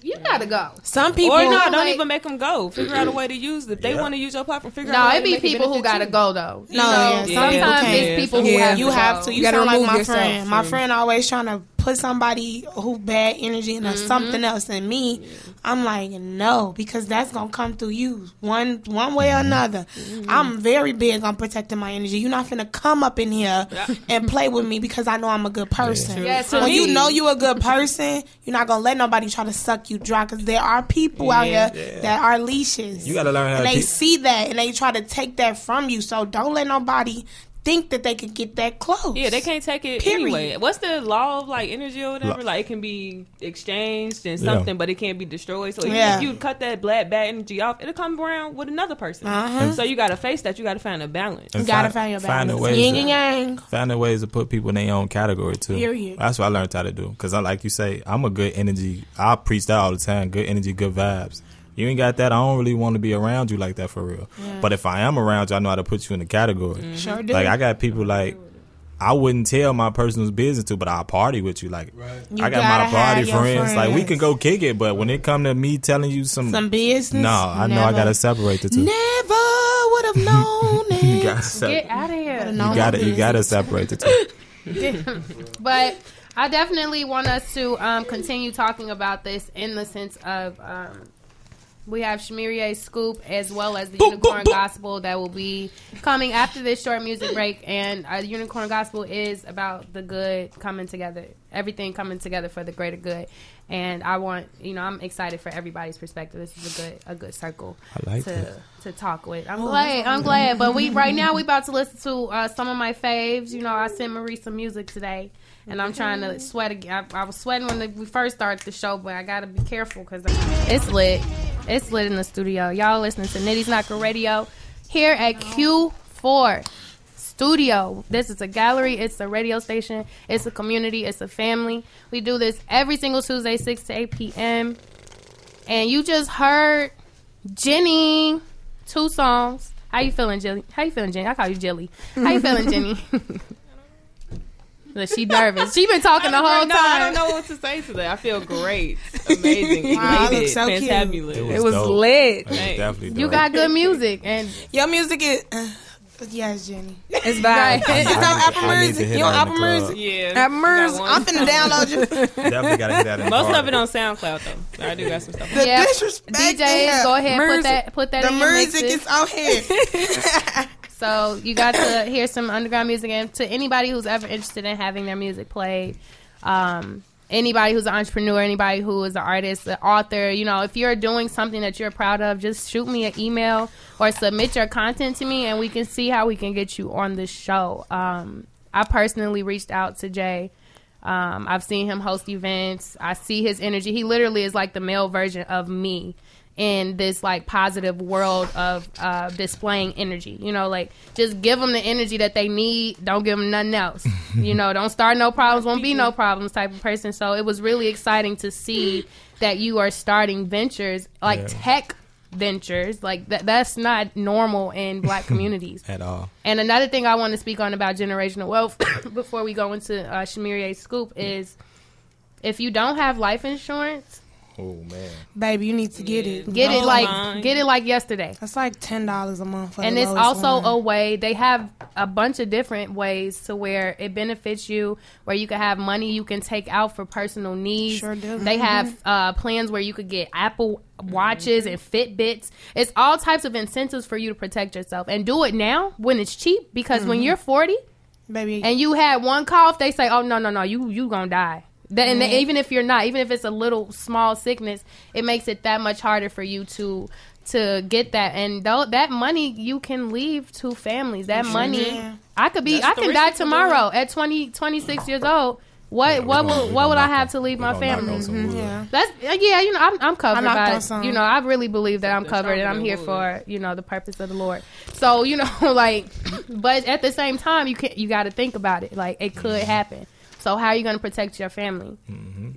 You gotta go.
Some people,
Or no, don't
like-
even make them go. Figure out a way to use it. If they
Yeah.
want to use your platform, figure
No,
out. a way
it be people who gotta
you.
go though. You
No,
know,
yeah,
sometimes
can't.
it's people who
Yeah.
have
you
to
have
go.
to. You,
You gotta
sound like my
yourself
friend. My friend always trying to put somebody who bad energy into
Mm-hmm.
something else. And me, I'm like, no, because that's gonna come through you one one way or another.
Mm-hmm.
I'm very big on protecting my energy. You're not finna come up in here and play with me because I know I'm a good person.
Yeah, to
when you know you're a good person, you're not gonna let nobody try to suck you dry. Because there are people out
Yeah.
here that are leashes.
You gotta learn how
and
to
they
keep-
see that and they try to take that from you. So don't let nobody think that they could get that close.
Yeah, they can't take it
Period.
anyway. What's the law of like energy or whatever?
Law.
Like it can be exchanged and
Yeah.
something, but it can't be destroyed. So even
Yeah.
if you cut that black bad energy off, it'll come around with another person.
Uh-huh.
So you got to face that. You got to find a balance.
And
You gotta
fi-
find your
find
balance.
a ways
Yin and yang.
finding ways to put people in their own category too.
Period.
That's what I learned how to do. Because I like you say, I'm a good energy. I preach that all the time. Good energy, good vibes. You ain't got that. I don't really want to be around you like that for real. But if I am around you, I know how to put you in a category.
Sure do.
Like I got people like I wouldn't tell my personal business to, but I'll party with you. Like
You
I got my party
have your
friends. Like we
friends.
can go kick it, but when it come to me telling you some,
Some business.
no, I know I gotta separate the two.
Never would have known
you
it.
gotta
Get
separate.
out of here.
You gotta, you gotta separate the two.
but I definitely want us to um, continue talking about this in the sense of um, we have Shamiria Scoop as well as the Unicorn Gospel that will be coming after this short music break. And uh, Unicorn Gospel is about the good coming together, everything coming together for the greater good. And I want, you know, I'm excited for everybody's perspective. This is a good, a good circle
I like
to
that.
to talk with. I'm glad. I'm glad. But we right now we about to listen to uh, some of my faves. You know, I sent Marie some music today, and I'm trying to sweat again. I, I was sweating when we first started the show, but I gotta be careful because it's lit. It's lit in the studio. Y'all listening to Nitty's Knocker Radio here at Q4 Studio. This is a gallery. It's a radio station. It's a community. It's a family. We do this every single Tuesday, 6 to 8 p.m. And you just heard Jenny, two songs. How you feeling, Jelly? How you feeling, Jenny? I call you Jelly. How you feeling, Jenny? Look, she nervous. She been talking the whole
no, I don't know what to say today. I feel great, amazing,
Wow,
elated,
look so cute.
fantabulous.
It
It was
dope.
lit.
It was
Hey.
definitely
You got good music, and
Your music is. Uh, yes, Jenny.
It's
Right.
bad.
It's on Apple Music. You on Apple. Music?
Yeah,
At Mers,
Got one
I'm finna download you.
Definitely gotta hit that
Most of it on SoundCloud though. I do got some stuff.
The
yeah,
disrespect
DJs, go ahead, put that, put that
The
in your
music is on here.
So you got to hear some underground music, and to anybody who's ever interested in having their music played, um, anybody who's an entrepreneur, anybody who is an artist, an author, you know, if you're doing something that you're proud of, just shoot me an email or submit your content to me, and we can see how we can get you on the show. Um, I personally reached out to Jay. Um, I've seen him host events. I see his energy. He literally is like the male version of me in this like positive world of uh, displaying energy. You know, like just give them the energy that they need. Don't give them nothing else. you know, don't start no problems, won't be no problems type of person. So it was really exciting to see that you are starting ventures like
Yeah.
tech ventures. Like that, that's not normal in black communities.
at all.
And another thing I want to speak on about generational wealth before we go into uh, Shamiria Scoop is if you don't have life insurance,
Oh man,
baby, you need to get it.
Get it like
mine.
get it like yesterday.
That's like ten dollars a month. For
and
the
it's also
one.
a way they have a bunch of different ways to where it benefits you where you can have money you can take out for personal needs
Sure do.
they have uh, plans where you could get apple watches and fitbits it's all types of incentives for you to protect yourself and do it now when it's cheap because when you're 40
baby.
and you had one cough they say oh no no no you you gonna die that, and
Mm-hmm.
even if you're not even if it's a little small sickness it makes it that much harder for you to to get that and though that money you can leave to families that money i could be
That's
i can die tomorrow at 20 26 years old what
Yeah,
what
gonna-
will what would i have to leave my
gonna knock on
family
some wood.
yeah.
that's yeah, you know, I'm I'm covered
knocked
by
on
you know, I really believe that I'm covered and I'm here for, you know, the purpose of the Lord. So, you know, like but at the same time you can you gotta think about it. Like it could happen. So how are you gonna protect your family?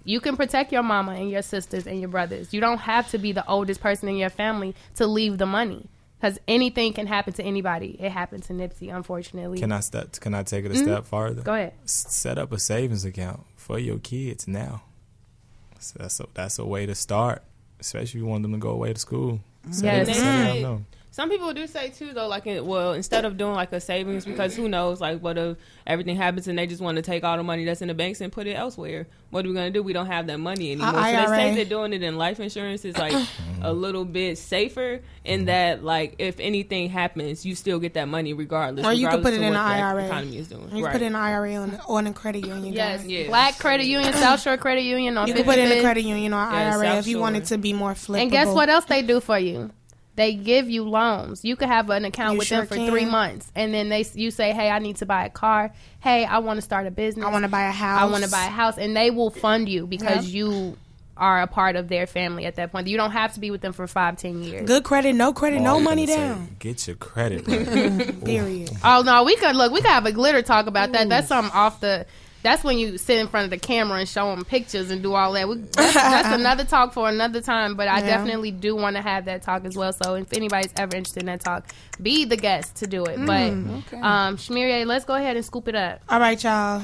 You can protect your mama and your sisters and your brothers. You don't have to be the oldest person in your family to leave the money. Because anything can happen to anybody. It happened to Nipsey, unfortunately.
Can I step? Can I take it a step farther?
Mm-hmm. Go ahead.
S- Set up a savings account for your kids now. So that's a, that's a way to start, especially if you want them to go away to school. Set
Yes.
it-
They
set it up
say-
now.
Some people do say too though, like well, instead of doing like a savings, because who knows, like what if everything happens and they just want to take all the money that's in the banks and put it elsewhere? What are we gonna do? We don't have that money anymore. so they
IRA.
say that doing it in life insurance is like a little bit safer in mm-hmm. that, like if anything happens, you still get that money regardless.
Or you could
regardless
put it in
what
an
the
IRA.
Economy is doing.
You
right.
can put it in an IRA on on a credit union.
Yes.
guys.
Yeah.
Black Credit Union, South Shore Credit Union on
You can put it in a credit union or
Yeah,
IRA
South
if you
Shore.
wanted to be more flexible.
And guess what else they do for you? They give you loans. You could have an account
You
with
sure
them for
can.
three months, and then they you say, "Hey, I need to buy a car. Hey, I want to start a business.
I want to buy a house.
I want to buy a house," and they will fund you because you are a part of their family at that point. You don't have to be with them for five, ten years.
good credit, no credit,
All
no money
gonna say,
down.
Get your credit. right.
Period.
Oh no, we could look. We could have a glitter talk about that. That's something off the. That's when you sit in front of the camera and show them pictures and do all that. We, that's, that's another talk for another time. But I
Yeah.
definitely do want to have that talk as well. So if anybody's ever interested in that talk, be the guest to do it. But
Okay.
um, Shmirie, let's go ahead and scoop it up.
All right, y'all.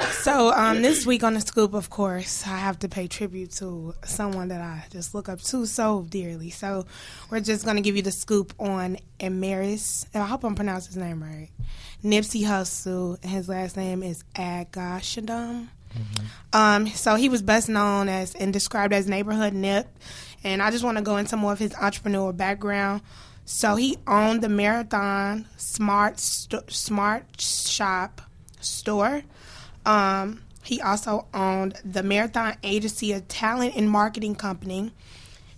So um, this week on the scoop, of course, I have to pay tribute to someone that I just look up to so dearly. So we're just gonna give you the scoop on Ermias. I hope I'm pronouncing his name right. Nipsey Hussle. and His last name is Asghedom. Um, so he was best known as and described as neighborhood Nip, and I just want to go into more of his entrepreneurial background. So he owned the Marathon Smart St- Smart Shop store. Um, he also owned the Marathon Agency, a talent and marketing company.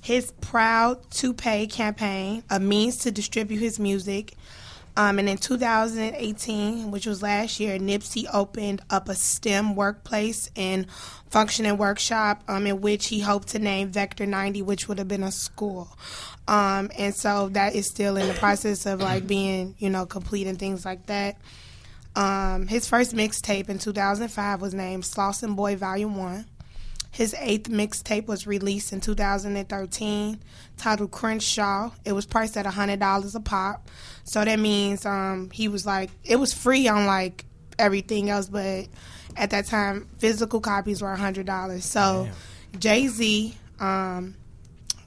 His Proud to Pay campaign, a means to distribute his music. Um, and in 2018, which was last year, Nipsey opened up a STEM workplace and functioning workshop um, in which he hoped to name Vector 90, which would have been a school. Um, and so that is still in the process of like being, you know, complete and things like that. Um, his first mixtape in 2005 was named Slauson Boy Volume 1. His eighth mixtape was released in 2013, titled Crenshaw. It was priced at $100 a pop. So that means um, he was like, it was free on like everything else, but at that time, physical copies were $100. So Jay Z, um,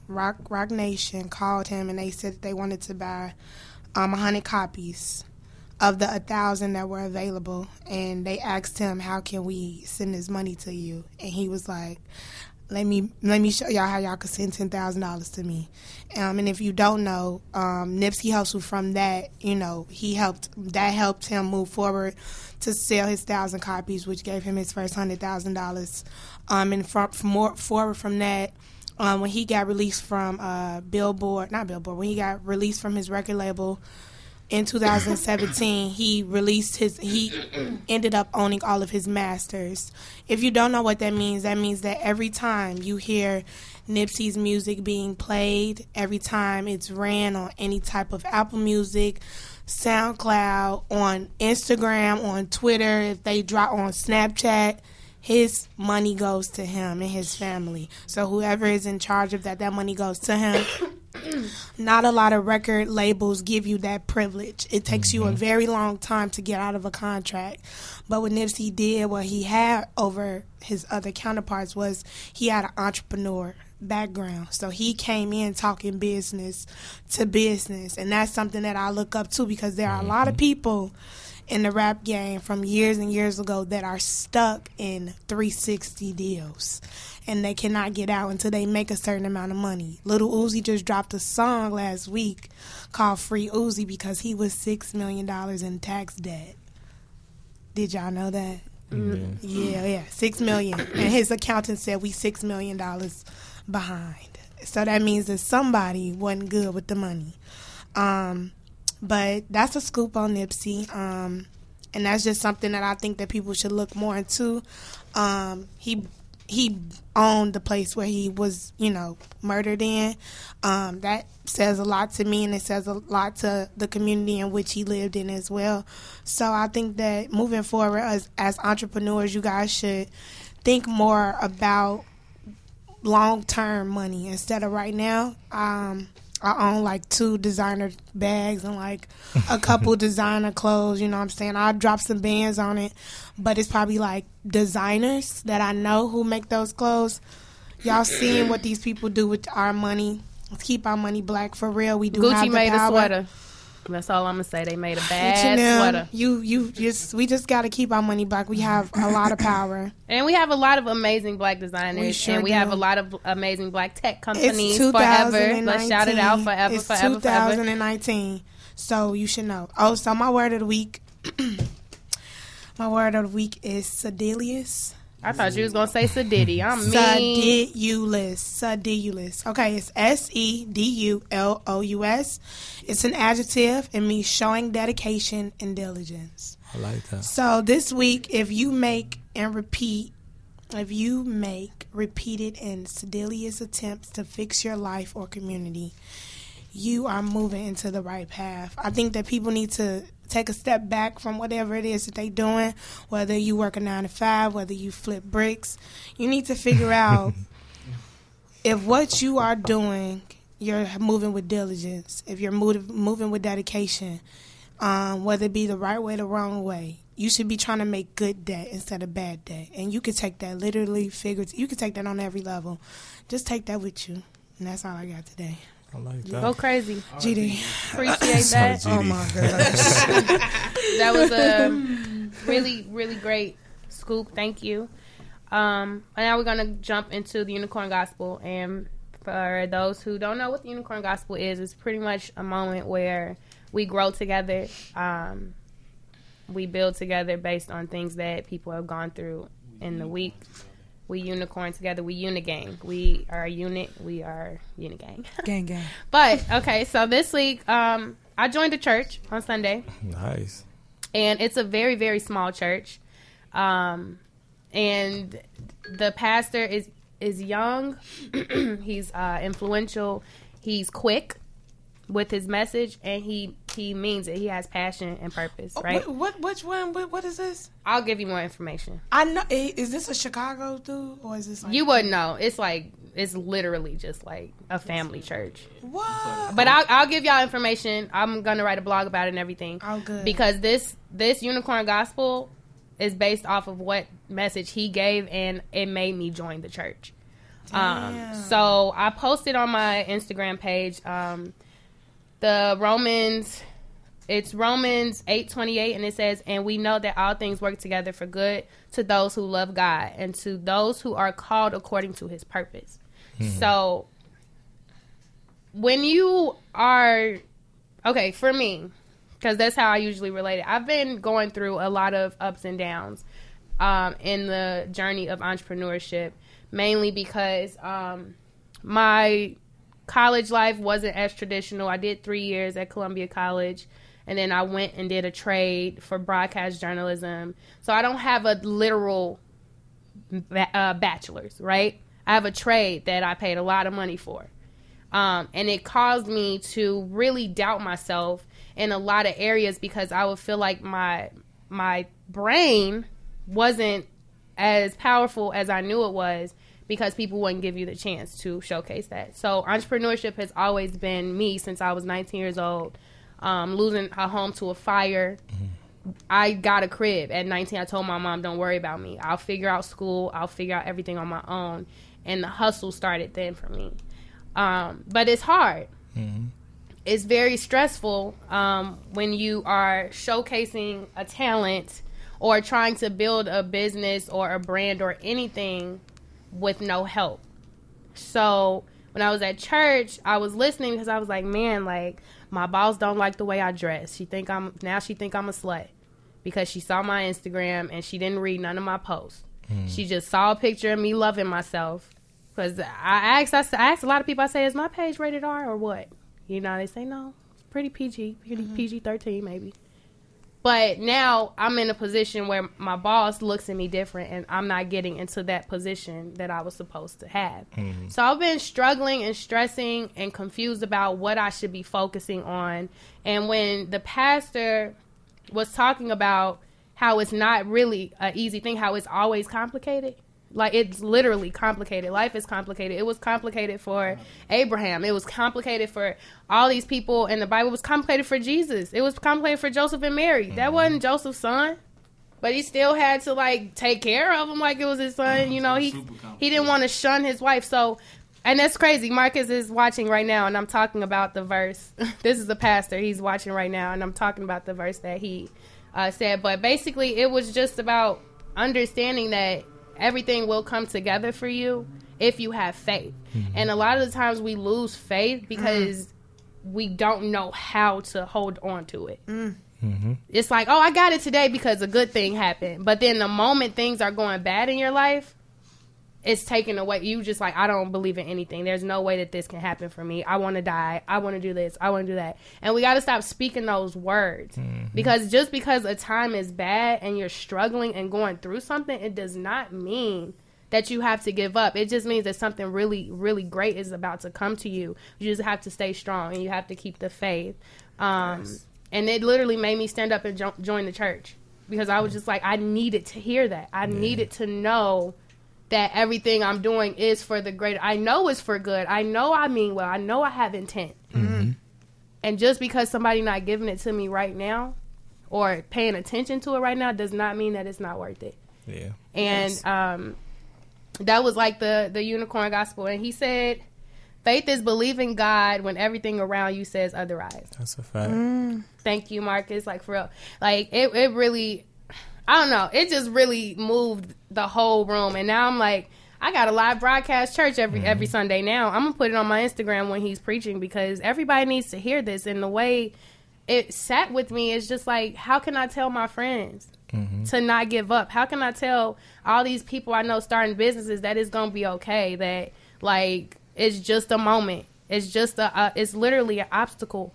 Rock, Roc Nation called him and they said that they wanted to buy um, 100 copies of the 1,000 that were available. And they asked him, how can we send this money to you? And he was like, let me let me show y'all how y'all could send ten thousand dollars to me. Um, and if you don't know, um, Nipsey Hussle from that, you know, he helped that helped him move forward to sell his thousand copies, which gave him his first hundred thousand dollars. Um, and from, from more forward from that, um, when he got released from uh, Billboard, not Billboard, when he got released from his record label in 2017, he released his. He ended up owning all of his masters. If you don't know what that means, that means that every time you hear Nipsey's music being played, every time it's ran on any type of Apple Music, SoundCloud, on Instagram, on Twitter, if they drop on Snapchat, his money goes to him and his family. So whoever is in charge of that, that money goes to him. not a lot of record labels give you that privilege. It takes mm-hmm. you a mm-hmm. very long time to get out of a contract. But what Nipsey did, what he had over his other counterparts was he had an entrepreneur background. So he came in talking business to business. And that's something that I look up to because there are a lot of mm-hmm. people in the rap game from years and years ago that are stuck in 360 deals and they cannot get out until they make a certain amount of money. Little Uzi just dropped a song last week called Free Uzi because he was $6 million in tax debt. Did y'all know that? Mm-hmm. Yeah, yeah, six million, and his accountant said we six million dollars behind. So that means that somebody wasn't good with the money. Um, but that's a scoop on Nipsey. Um, and that's just something that I think that people should look more into. Um, he he owned the place where he was, you know, murdered in. Um, that says a lot to me, and it says a lot to the community in which he lived in as well. So I think that moving forward, as as entrepreneurs, you guys should think more about long term money instead of right now. Um, I own like two designer bags and like a couple designer clothes, you know what I'm saying? I'll drop some bands on it, but it's probably like designers that I know who make those clothes. Y'all seeing what these people do with our money. Let's keep our money black for real. We do
Gucci
have the
made
power.
a sweater. That's all I'm gonna say. They made a bad H&M, sweater.
You you just we just got to keep our money back. We have a lot of power,
and we have a lot of amazing black designers, we sure and we do. have a lot of amazing black tech companies. forever. Let's shout it out forever,
it's
forever,
2019.
Forever.
So you should know. Oh, so my word of the week. my word of the week is sedilious.
I thought you was gonna say sedity. I'm
mean. Sedulous. Sedulous. Okay, it's S E D U L O U S. It's an adjective. It means showing dedication and diligence.
I like that.
So this week, if you make and repeat, if you make repeated and sedulous attempts to fix your life or community, you are moving into the right path. I think that people need to take a step back from whatever it is that they're doing, whether you work a nine to five, whether you flip bricks. You need to figure out if what you are doing, you're moving with diligence, if you're move, moving with dedication, um, whether it be the right way or the wrong way. You should be trying to make good debt instead of bad debt. And you can take that literally, figuratively. You can take that on every level. Just take that with you. And that's all I got today.
I like that.
Go crazy.
GD.
Appreciate that.
oh my gosh.
that was a really, really great scoop. Thank you. Um, and now we're going to jump into the Unicorn Gospel. And for those who don't know what the Unicorn Gospel is, it's pretty much a moment where we grow together. Um, we build together based on things that people have gone through in the week we unicorn together. We unigang. We are a unit. We are unigang.
gang gang.
but okay, so this week, um, I joined a church on Sunday.
Nice.
And it's a very very small church, um, and the pastor is is young. he's uh, influential. He's quick with his message, and he he means it. He has passion and purpose, oh, right?
What, what which one? What, what is this?
I'll give you more information.
I know. Is this a Chicago dude or is this? Like
you wouldn't know. It's like it's literally just like a family church.
What?
But I'll, I'll give y'all information. I'm gonna write a blog about it and everything.
Oh, good.
Because this this unicorn gospel is based off of what message he gave, and it made me join the church. Um, so I posted on my Instagram page. Um, the Romans it's Romans 8:28 and it says and we know that all things work together for good to those who love God and to those who are called according to his purpose. Mm-hmm. So when you are okay, for me cuz that's how I usually relate it. I've been going through a lot of ups and downs um, in the journey of entrepreneurship mainly because um, my college life wasn't as traditional. I did three years at Columbia College, and then I went and did a trade for broadcast journalism. So I don't have a literal uh, bachelor's, right? I have a trade that I paid a lot of money for. Um, and it caused me to really doubt myself in a lot of areas because I would feel like my my brain wasn't as powerful as I knew it was because people wouldn't give you the chance to showcase that. So entrepreneurship has always been me since I was 19 years old. Um, losing a home to a fire. I got a crib at 19. I told my mom, "Don't worry about me. I'll figure out school. I'll figure out everything on my own." And the hustle started then for me. Um, but it's hard. It's very stressful um, when you are showcasing a talent or trying to build a business or a brand or anything with no help. So when I was at church, I was listening because I was like, man, like my boss don't like the way I dress. She think I'm now she think I'm a slut because she saw my Instagram and she didn't read none of my posts. Hmm. She just saw a picture of me loving myself. Because I asked, I, s- I asked a lot of people, I say, is my page rated R or what? You know, they say no, it's pretty PG, pretty mm-hmm. PG thirteen maybe. But now I'm in a position where my boss looks at me different and I'm not getting into that position that I was supposed to have. Mm-hmm. So I've been struggling and stressing and confused about what I should be focusing on. And when the pastor was talking about how it's not really an easy thing, how it's always complicated. Like it's literally complicated. Life is complicated. It was complicated for Abraham. It was complicated for all these people in the Bible. It was complicated for Jesus. It was complicated for Joseph and Mary. That wasn't Joseph's son. But he still had to like take care of him like it was his son. You know, he he didn't want to shun his wife. So and that's crazy. Marcus is watching right now and I'm talking about the verse. this is the pastor. He's watching right now and I'm talking about the verse that he uh, said. But basically it was just about understanding that everything will come together for you if you have faith. Mm-hmm. And a lot of the times we lose faith mm. because we don't know how to hold on to it. Mm. Mm-hmm. It's like, oh, I got it today because a good thing happened. But then the moment things are going bad in your life, it's taken away. You just like, I don't believe in anything. There's no way that this can happen for me. I want to die. I want to do this. I want to do that. And we got to stop speaking those words because just because a time is bad and you're struggling and going through something, it does not mean that you have to give up. It just means that something really, really great is about to come to you. You just have to stay strong and you have to keep the faith. Um, And it literally made me stand up and jo- join the church because I was just like, I needed to hear that. I needed to know that everything I'm doing is for the greater. I know it's for good. I know I mean well. I know I have intent. And just because somebody not giving it to me right now or paying attention to it right now does not mean that it's not worth it
Yeah.
and um, that was like the the unicorn gospel. And he said, "Faith is believing God when everything around you says otherwise."
That's a fact.
Thank you, Marcus. Like for real, like it it really, I don't know, it just really moved the whole room. And now I'm like. I got a live broadcast church every every Sunday now. I'm gonna put it on my Instagram when he's preaching because everybody needs to hear this. And the way it sat with me is just like, how can I tell my friends to not give up? How can I tell all these people I know starting businesses that it's gonna be okay? That like it's just a moment. It's just a. Uh, it's literally an obstacle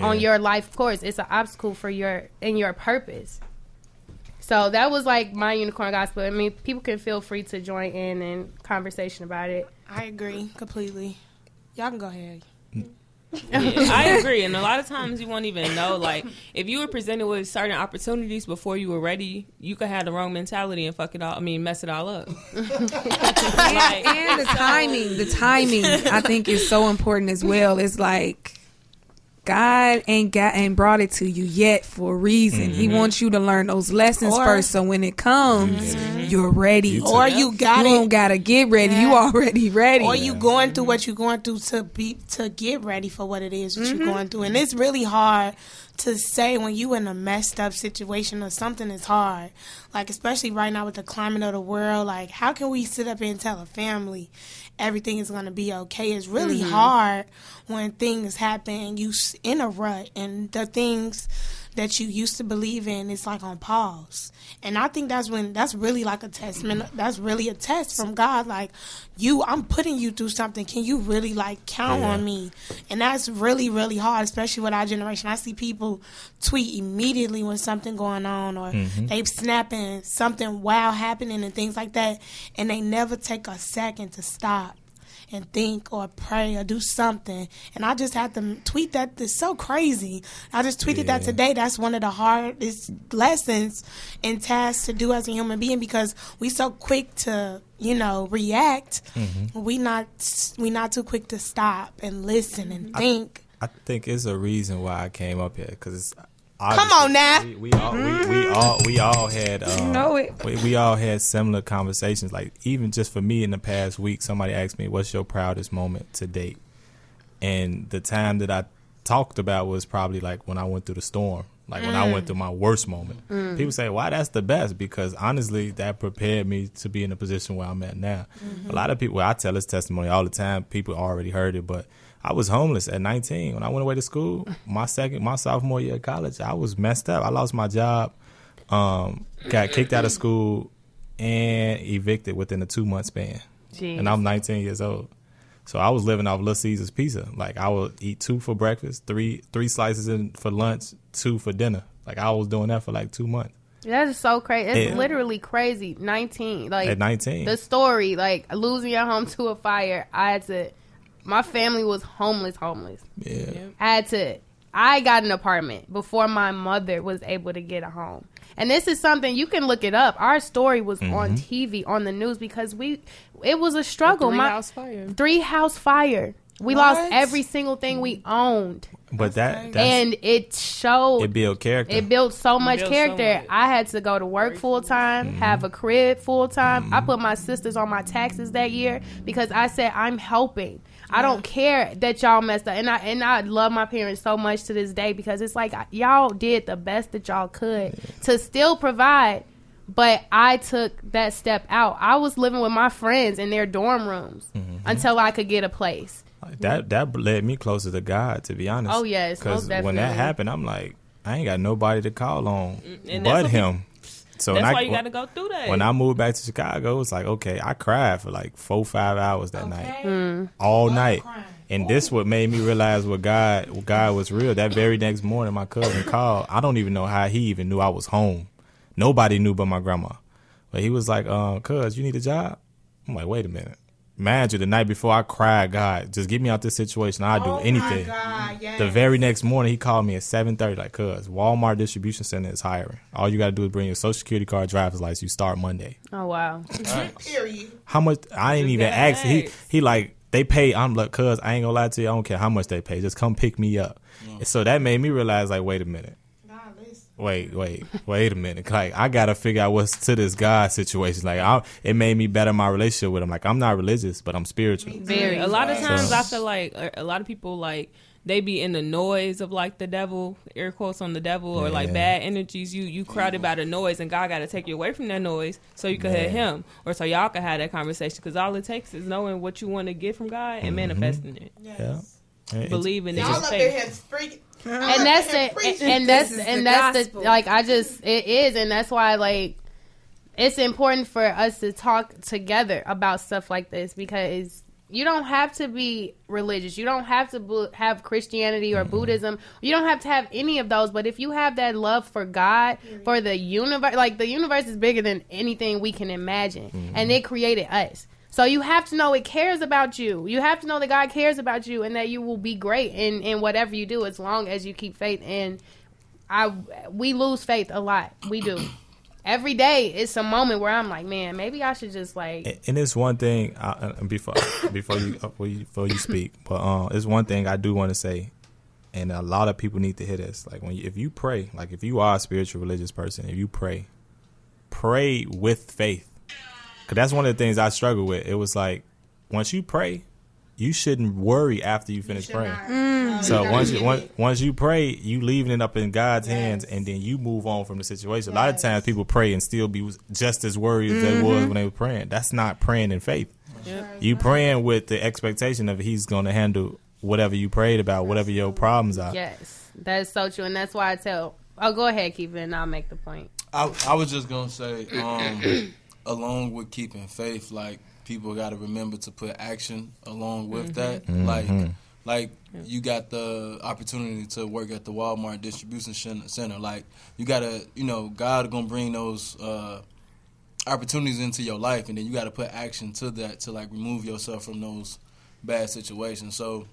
on your life course. It's an obstacle for your in your purpose. So that was like my unicorn gospel. I mean, people can feel free to join in and conversation about it.
I agree completely. Y'all can go ahead.
Yeah, I agree. And a lot of times you won't even know. Like, if you were presented with certain opportunities before you were ready, you could have the wrong mentality and fuck it all. I mean, mess it all up. like,
and the timing, the timing, I think is so important as well. It's like God ain't got ain't brought it to you yet for a reason. He mm-hmm. wants you to learn those lessons
Or-
first, so when it comes, mm-hmm. you're ready.
Or you got
you
it.
don't gotta get ready. You already ready.
or you going through what you're going through to be to get ready for what it is that you're mm-hmm. going through and it's really hard to say when you in a messed up situation or something is hard like especially right now with the climate of the world like how can we sit up and tell a family everything is going to be okay? It's really mm-hmm. hard when things happen you in a rut and the things that you used to believe in is like on pause. And I think that's when that's really like a testament. That's really a test from God. Like you, I'm putting you through something. Can you really like count
Yeah.
on me? And that's really really hard, especially with our generation. I see people tweet immediately when something going on, or mm-hmm. they snapping something wow happening and things like that, and they never take a second to stop and think or pray or do something. And I just had to tweet that. It's so crazy. I just tweeted yeah. that today. That's one of the hardest lessons and tasks to do as a human being because we so quick to you know react. Mm-hmm. We not we not too quick to stop and listen and think.
I, I think it's a reason why I came up here because
Come on now.
We, we all we, we, all we all had um, you know it. We, we, all had similar conversations. Like even just for me in the past week, somebody asked me, "What's your proudest moment to date?" And the time that I talked about was probably like when I went through the storm, like mm. when I went mm. through my worst moment. Mm. People say, "Why that's the best?" Because honestly, that prepared me to be in the position where I'm at now. Mm-hmm. A lot of people, I tell this testimony all the time. People already heard it, but I was homeless at 19 when I went away to school. My second, my sophomore year of college, I was messed up. I lost my job, um, got kicked out of school, and evicted within a two month span. Jeez. And I'm 19 years old, so I was living off Little Caesars pizza. Like I would eat two for breakfast, three three slices in for lunch, two for dinner. Like I was doing that for like two months.
That is so crazy. It's yeah. literally crazy. 19, like
at 19,
the story, like losing your home to a fire. I had to my family was homeless, homeless.
Yeah.
I had to I got an apartment before my mother was able to get a home. And this is something you can look it up. Our story was mm-hmm. on TV on the news because we it was a struggle.
A three my house fire.
Three house fire. We what? lost every single thing we owned.
But that
and it showed
it built character.
It built so much built character. So much. I had to go to work full time, mm-hmm. have a crib full time. Mm-hmm. I put my sisters on my taxes that year because I said I'm helping. I don't care that y'all messed up, and I and I love my parents so much to this day because it's like y'all did the best that y'all could to still provide. But I took that step out. I was living with my friends in their dorm rooms mm-hmm. until I could get a place.
That that led me closer to God, to be honest.
Oh yes,
because when that happened, I'm like, I ain't got nobody to call on mm, but him.
So that's why I, you got to go through that.
When I moved back to Chicago, it's like okay, I cried for like four five hours that okay. night, mm. all night. And this what made me realize what God what God was real. That very next morning, my cousin called. I don't even know how he even knew I was home. Nobody knew but my grandma. But he was like, um, "Cuz, you need a job." I'm like, "Wait a minute." Mind you, the night before I cried, God, just get me out this situation. I'll do oh anything. God, yes. The very next morning, he called me at seven thirty, like, "Cuz Walmart distribution center is hiring. All you got to do is bring your social security card, driver's license. You start Monday."
Oh wow!
Period.
How much? I didn't even ask. He he like they pay. I'm like, "Cuz I ain't gonna lie to you. I don't care how much they pay. Just come pick me up." Mm. So that made me realize, like, wait a minute wait, wait, wait a minute. Like I gotta figure out what's to this God situation. Like I, it made me better my relationship with him. Like I'm not religious, but I'm spiritual.
Very. A lot of times so. I feel like a lot of people like they be in the noise of like the devil, air quotes on the devil, or yeah. like bad energies. You you crowded by the noise, and God got to take you away from that noise so you can yeah. hear Him, or so y'all can have that conversation. Because all it takes is knowing what you want to get from God and mm-hmm. manifesting it.
Yes.
Yeah, believing in
Y'all
up there
and that's it. And that's and that's the like I just it is, and that's why like it's important for us to talk together about stuff like this because you don't have to be religious. You don't have to have Christianity or mm-hmm. Buddhism. You don't have to have any of those. But if you have that love for God, for the universe, like the universe is bigger than anything we can imagine, mm-hmm. and it created us. So you have to know it cares about you. You have to know that God cares about you and that you will be great in, in whatever you do as long as you keep faith. And I we lose faith a lot. We do. Every day it's a moment where I'm like, man, maybe I should just like.
And it's one thing uh, before before you before you, before you speak, but uh, it's one thing I do want to say, and a lot of people need to hear this. Like when you, if you pray, like if you are a spiritual religious person, if you pray, pray with faith Cause that's one of the things I struggle with. It was like once you pray, you shouldn't worry after you finish you praying. Mm. So once you once, once you pray, you leaving it up in God's yes. hands, and then you move on from the situation. Yes. A lot of times, people pray and still be just as worried as mm-hmm. they was when they were praying. That's not praying in faith. Yep. You praying with the expectation of He's going to handle whatever you prayed about, whatever your problems are.
Yes, that is so true, and that's why I tell. Oh, go ahead, keep it, and I'll make the point.
I, I was just gonna say. Um, along with keeping faith, like people got to remember to put action along with mm-hmm. that. Mm-hmm. Like, like you got the opportunity to work at the Walmart distribution center. Like, you gotta, you know, God gonna bring those uh, opportunities into your life, and then you got to put action to that to like remove yourself from those bad situations. So,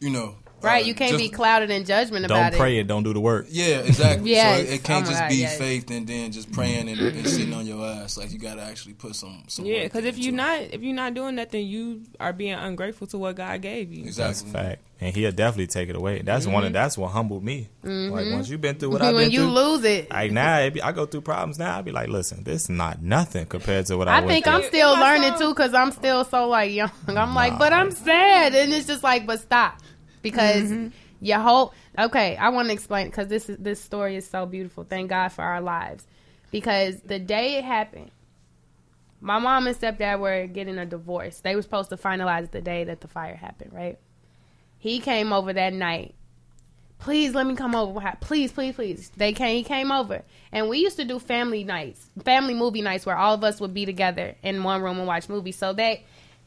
you know,
Right, you can't
just-
be clouded in judgment about it.
Don't pray
it.
and don't do the work.
Yeah, exactly.
Yes.
So it, it can't
Oh
just
God,
be
yes.
faith and then just praying and, and sitting on your ass. Like you got to actually put some. some
Yeah, because if you're not if you're not doing that, then you are being ungrateful to what God gave you.
That's a
exactly.
fact, and he'll definitely take it away. That's one of that's what humbled me. Like once you've been through what I've
Mm-hmm. when
been
you
through,
lose it.
like now it be, I go through problems now. I'd be like, listen, this is not nothing compared to what I,
I think
through.
I'm still learning too because I'm still so like young. I'm like, but I'm sad, and it's just like, but stop, because
Mm-hmm.
your whole okay. I want to explain because this is this story is so beautiful. Thank God for our lives, because the day it happened, my mom and stepdad were getting a divorce. They were supposed to finalize the day that the fire happened. Right? He came over that night. Please let me come over. Please, please, please. They came. He came over, and we used to do family nights, family movie nights, where all of us would be together in one room and watch movies. So that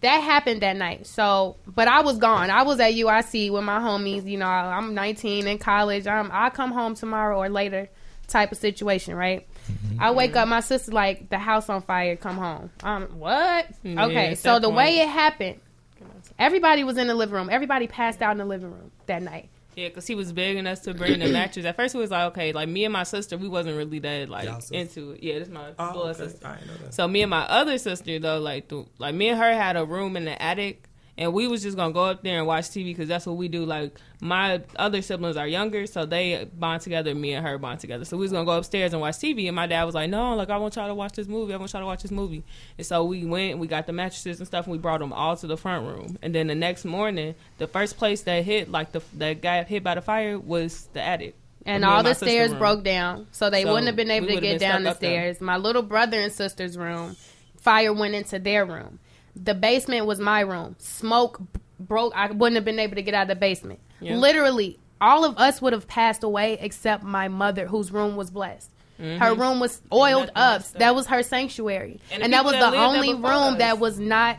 that happened that night. So, but I was gone. I was at UIC with my homies. You know, I'm 19 in college. I'm I'll come home tomorrow or later, type of situation, right? I wake up, my sister like, the house on fire. Come home. Um, what?
Yeah,
okay, so the
point-
way it happened, everybody was in the living room. Everybody passed out in the living room that night.
Yeah, because he was begging us to bring the mattress. At first, it was like, okay, like me and my sister, we wasn't really that like into it. Yeah, this is my
Oh,
blood
okay.
sister.
I know that.
So me and my other sister though, like, the, like me and her had a room in the attic, and we was just gonna go up there and watch TV because that's what we do. Like my other siblings are younger, so they bond together. Me and her bond together. So we was gonna go upstairs and watch TV, and my dad was like, "No, like I want y'all to watch this movie. I want y'all to watch this movie." And so we went, and we got the mattresses and stuff, and we brought them all to the front room. And then the next morning, the first place that hit, like the that got hit by the fire, was the attic.
and all
my
the stairs
room.
broke down, so they
So
wouldn't have been able to get down the
stuck up there.
stairs. My little brother and sister's room, fire went into their room. The basement was my room. Smoke broke. I wouldn't have been able to get out of the basement.
Yeah.
Literally, all of us would have passed away except my mother, whose room was blessed. Her room was oiled
Nothing
up. That was her sanctuary,
And
and, that was
people
the
that lived there
only room
us.
that was not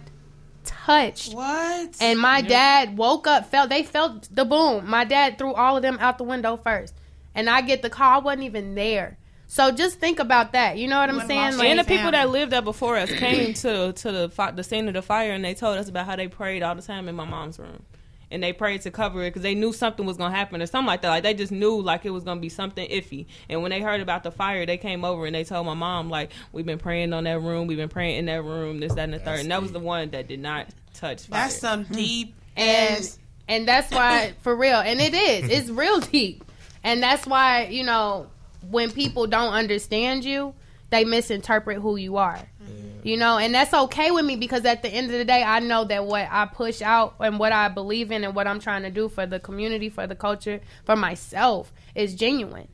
touched.
What?
And my dad woke up, felt they felt the boom. My dad threw all of them out the window first, and I get the call. I wasn't even there. So just think about that. You know what I'm
Would've
saying? Like,
and the
family.
people that lived there before us came to to the fi- the scene of the fire and they told us about how they prayed all the time in my mom's room. And they prayed to cover it because they knew something was gonna happen or something like that. Like they just knew like it was gonna be something iffy. And when they heard about the fire, they came over and they told my mom like we've been praying on that room, we've been praying in that room, this, that, and the third. And that was the one that did not touch fire.
That's some hmm. deep
and
ass.
and that's why for real, and it is. It's real deep, and that's why you know when people don't understand you, they misinterpret who you are. You know, and that's okay with me because at the end of the day, I know that what I push out and what I believe in and what I'm trying to do for the community, for the culture, for myself is genuine.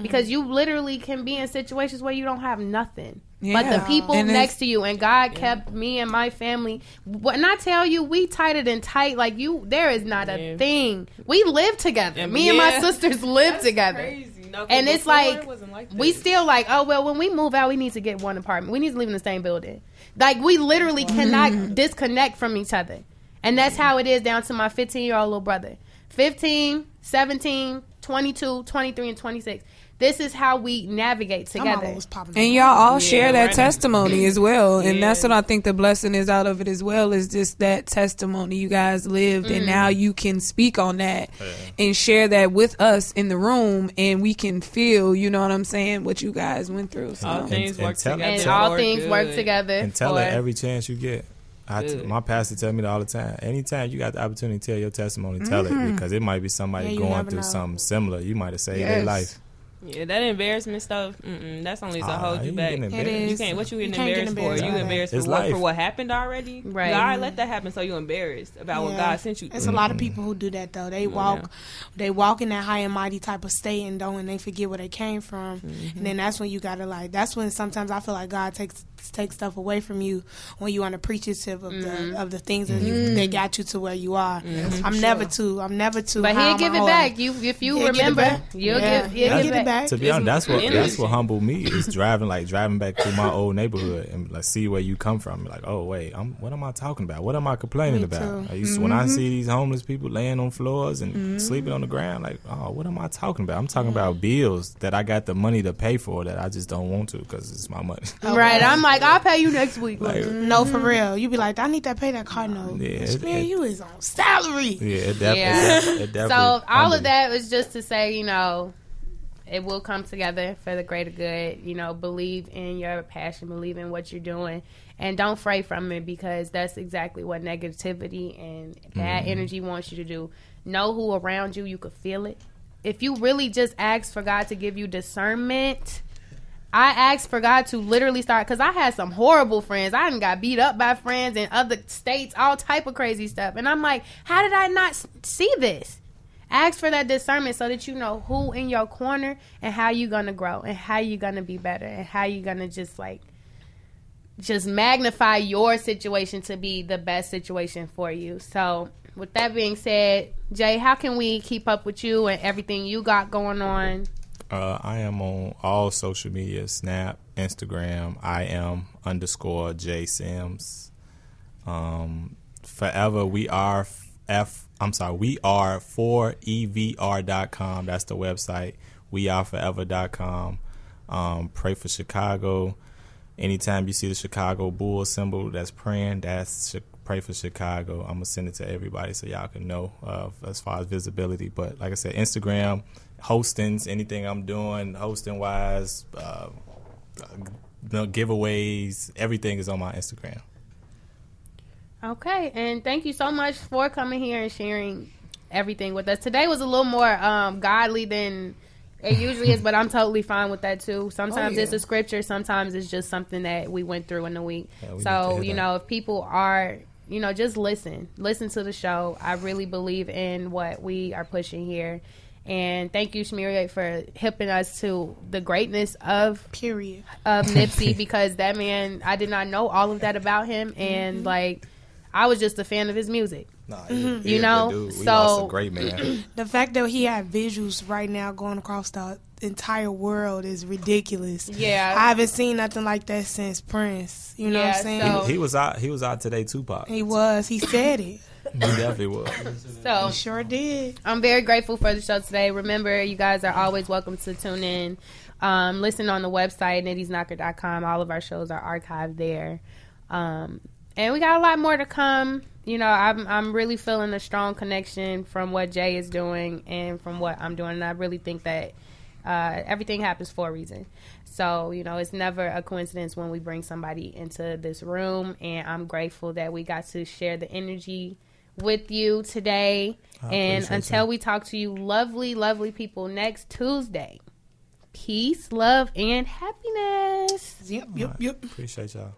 Because you literally can be in situations where you don't have nothing. But the people
And
next to you and God kept me and my family. When I tell you we tighter than tight, like you, there is not a thing. We live together.
And-
me and my sisters live together.
Crazy. No,
And it's like,
like
We still like, oh well, when we move out, we need to get one apartment. We need to live in the same building. Like we literally cannot disconnect from each other. And that's how it is down to my 15 year old little brother. 15, 17, 22, 23, and 26. This is how we navigate together.
And y'all all
Yeah,
share that
right.
testimony as well. And
Yeah.
that's what I think the blessing is out of it as well is just that testimony you guys lived
Mm-hmm.
and now you can speak on that and share that with us in the room and we can feel, you know what I'm saying, what you guys went through. So
all things
and
work
tell-
together.
and all
for
things work together.
and tell
for-
her every chance you get. I t- my pastor tell me that all the time. Anytime you got the opportunity to tell your testimony, tell it because it might be somebody
Yeah,
going through
know.
something similar. You might have saved their life.
Yeah, that embarrassment stuff. Mm-mm, that's only to
Ah,
hold you
you
back.
getting
It
embarrassed.
You can't. What you
You
getting
can't get
embarrassed,
embarrassed
for? You embarrassed
It's
for what, for what happened already?
Right.
God let that happen, so you embarrassed about what God sent you.
It's
through.
a lot of people who do that though. They
Come on
walk,
now.
they walk in that high and mighty type of state and don't, and they forget where they came from.
Mm-hmm.
And then that's when you gotta like. That's when sometimes I feel like God takes takes stuff away from you when you unappreciative of
Mm-hmm.
the of the things that you that got you to where you are.
Mm-hmm.
I'm never too. I'm never too.
But
high
he'll give it back. You if you
He'll get it
remember, you'll
Yeah.
give he'll
He'll
give
it
it
back.
To be honest, that's what that's what humbled me is driving like driving back through my old neighborhood and like see where you come from. Like, oh wait, I'm what am I talking about? What am I complaining
Me
about?
too.
I used to- when I see these homeless people laying on floors and sleeping on the ground, like, oh, what am I talking about? I'm talking about bills that I got the money to pay for that I just don't want to because it's my money.
Right. I'm like, I'll pay you next week.
like, mm-hmm.
No, for real. You be like, I need to pay that car note.
Yeah, it-
man,
it-
you is on salary.
yeah, it, def-
Yeah.
it, def- definitely.
So all
humbled
of that was just to say, you know, it will come together for the greater good. You know, believe in your passion, believe in what you're doing, and don't fray from it because that's exactly what negativity and bad mm-hmm. energy wants you to do. Know who around you, you could feel it. If you really just ask for God to give you discernment, I asked for God to literally start because I had some horrible friends. I got beat up by friends in other states, all type of crazy stuff. And I'm like, how did I not see this? Ask for that discernment so that you know who in your corner and how you gonna grow and how you gonna be better and how you gonna just like just magnify your situation to be the best situation for you. So with that being said, Jay, how can we keep up with you and everything you got going on?
Uh, I am on all social media: Snap, Instagram. I am underscore J Sims. Um, forever we are f. I'm sorry, we are for evr.com. That's the website. We are forever.com. Um, pray for Chicago. Anytime you see the Chicago bull symbol that's praying, that's pray for Chicago. I'm gonna send it to everybody so y'all can know uh, as far as visibility. But like I said, Instagram, hostings, anything I'm doing, hosting wise, uh, giveaways, everything is on my Instagram.
Okay, and thank you so much for coming here and sharing everything with us. Today was a little more um, godly than it usually is, but I'm totally fine with that too. Sometimes
yeah.
it's a scripture, sometimes it's just something that we went through in the week.
Yeah, we
so, you know, if people are, you know, just listen, listen to the show. I really believe in what we are pushing here. And thank you, Shmiri, for hipping us to the greatness of
Period.
of Nipsey because that man, I did not know all of that about him, and mm-hmm. like, I was just a fan of his music.
Nah, mm-hmm.
You know,
we
so-
lost a great man.
The fact that he had visuals right now going across the entire world is ridiculous.
Yeah.
I haven't seen nothing like that since Prince. You know what I'm saying?
so-
he was out. He was out today, Tupac. He
he was. He said it.
Definitely was.
So
He sure did.
I'm very grateful for the show today. Remember, you guys are always welcome to tune in. Um, listen on the website, nittyknocker.com. All of our shows are archived there. Um, and we got a lot more to come. You know, I'm I'm really feeling a strong connection from what Jay is doing and from what I'm doing. And I really think that uh, everything happens for a reason. So, you know, it's never a coincidence when we bring somebody into this room. And I'm grateful that we got to share the energy with you today.
I
and until
that.
we talk to you, lovely, lovely people, next Tuesday, peace, love, and happiness.
Yep, yep, yep.
Appreciate y'all.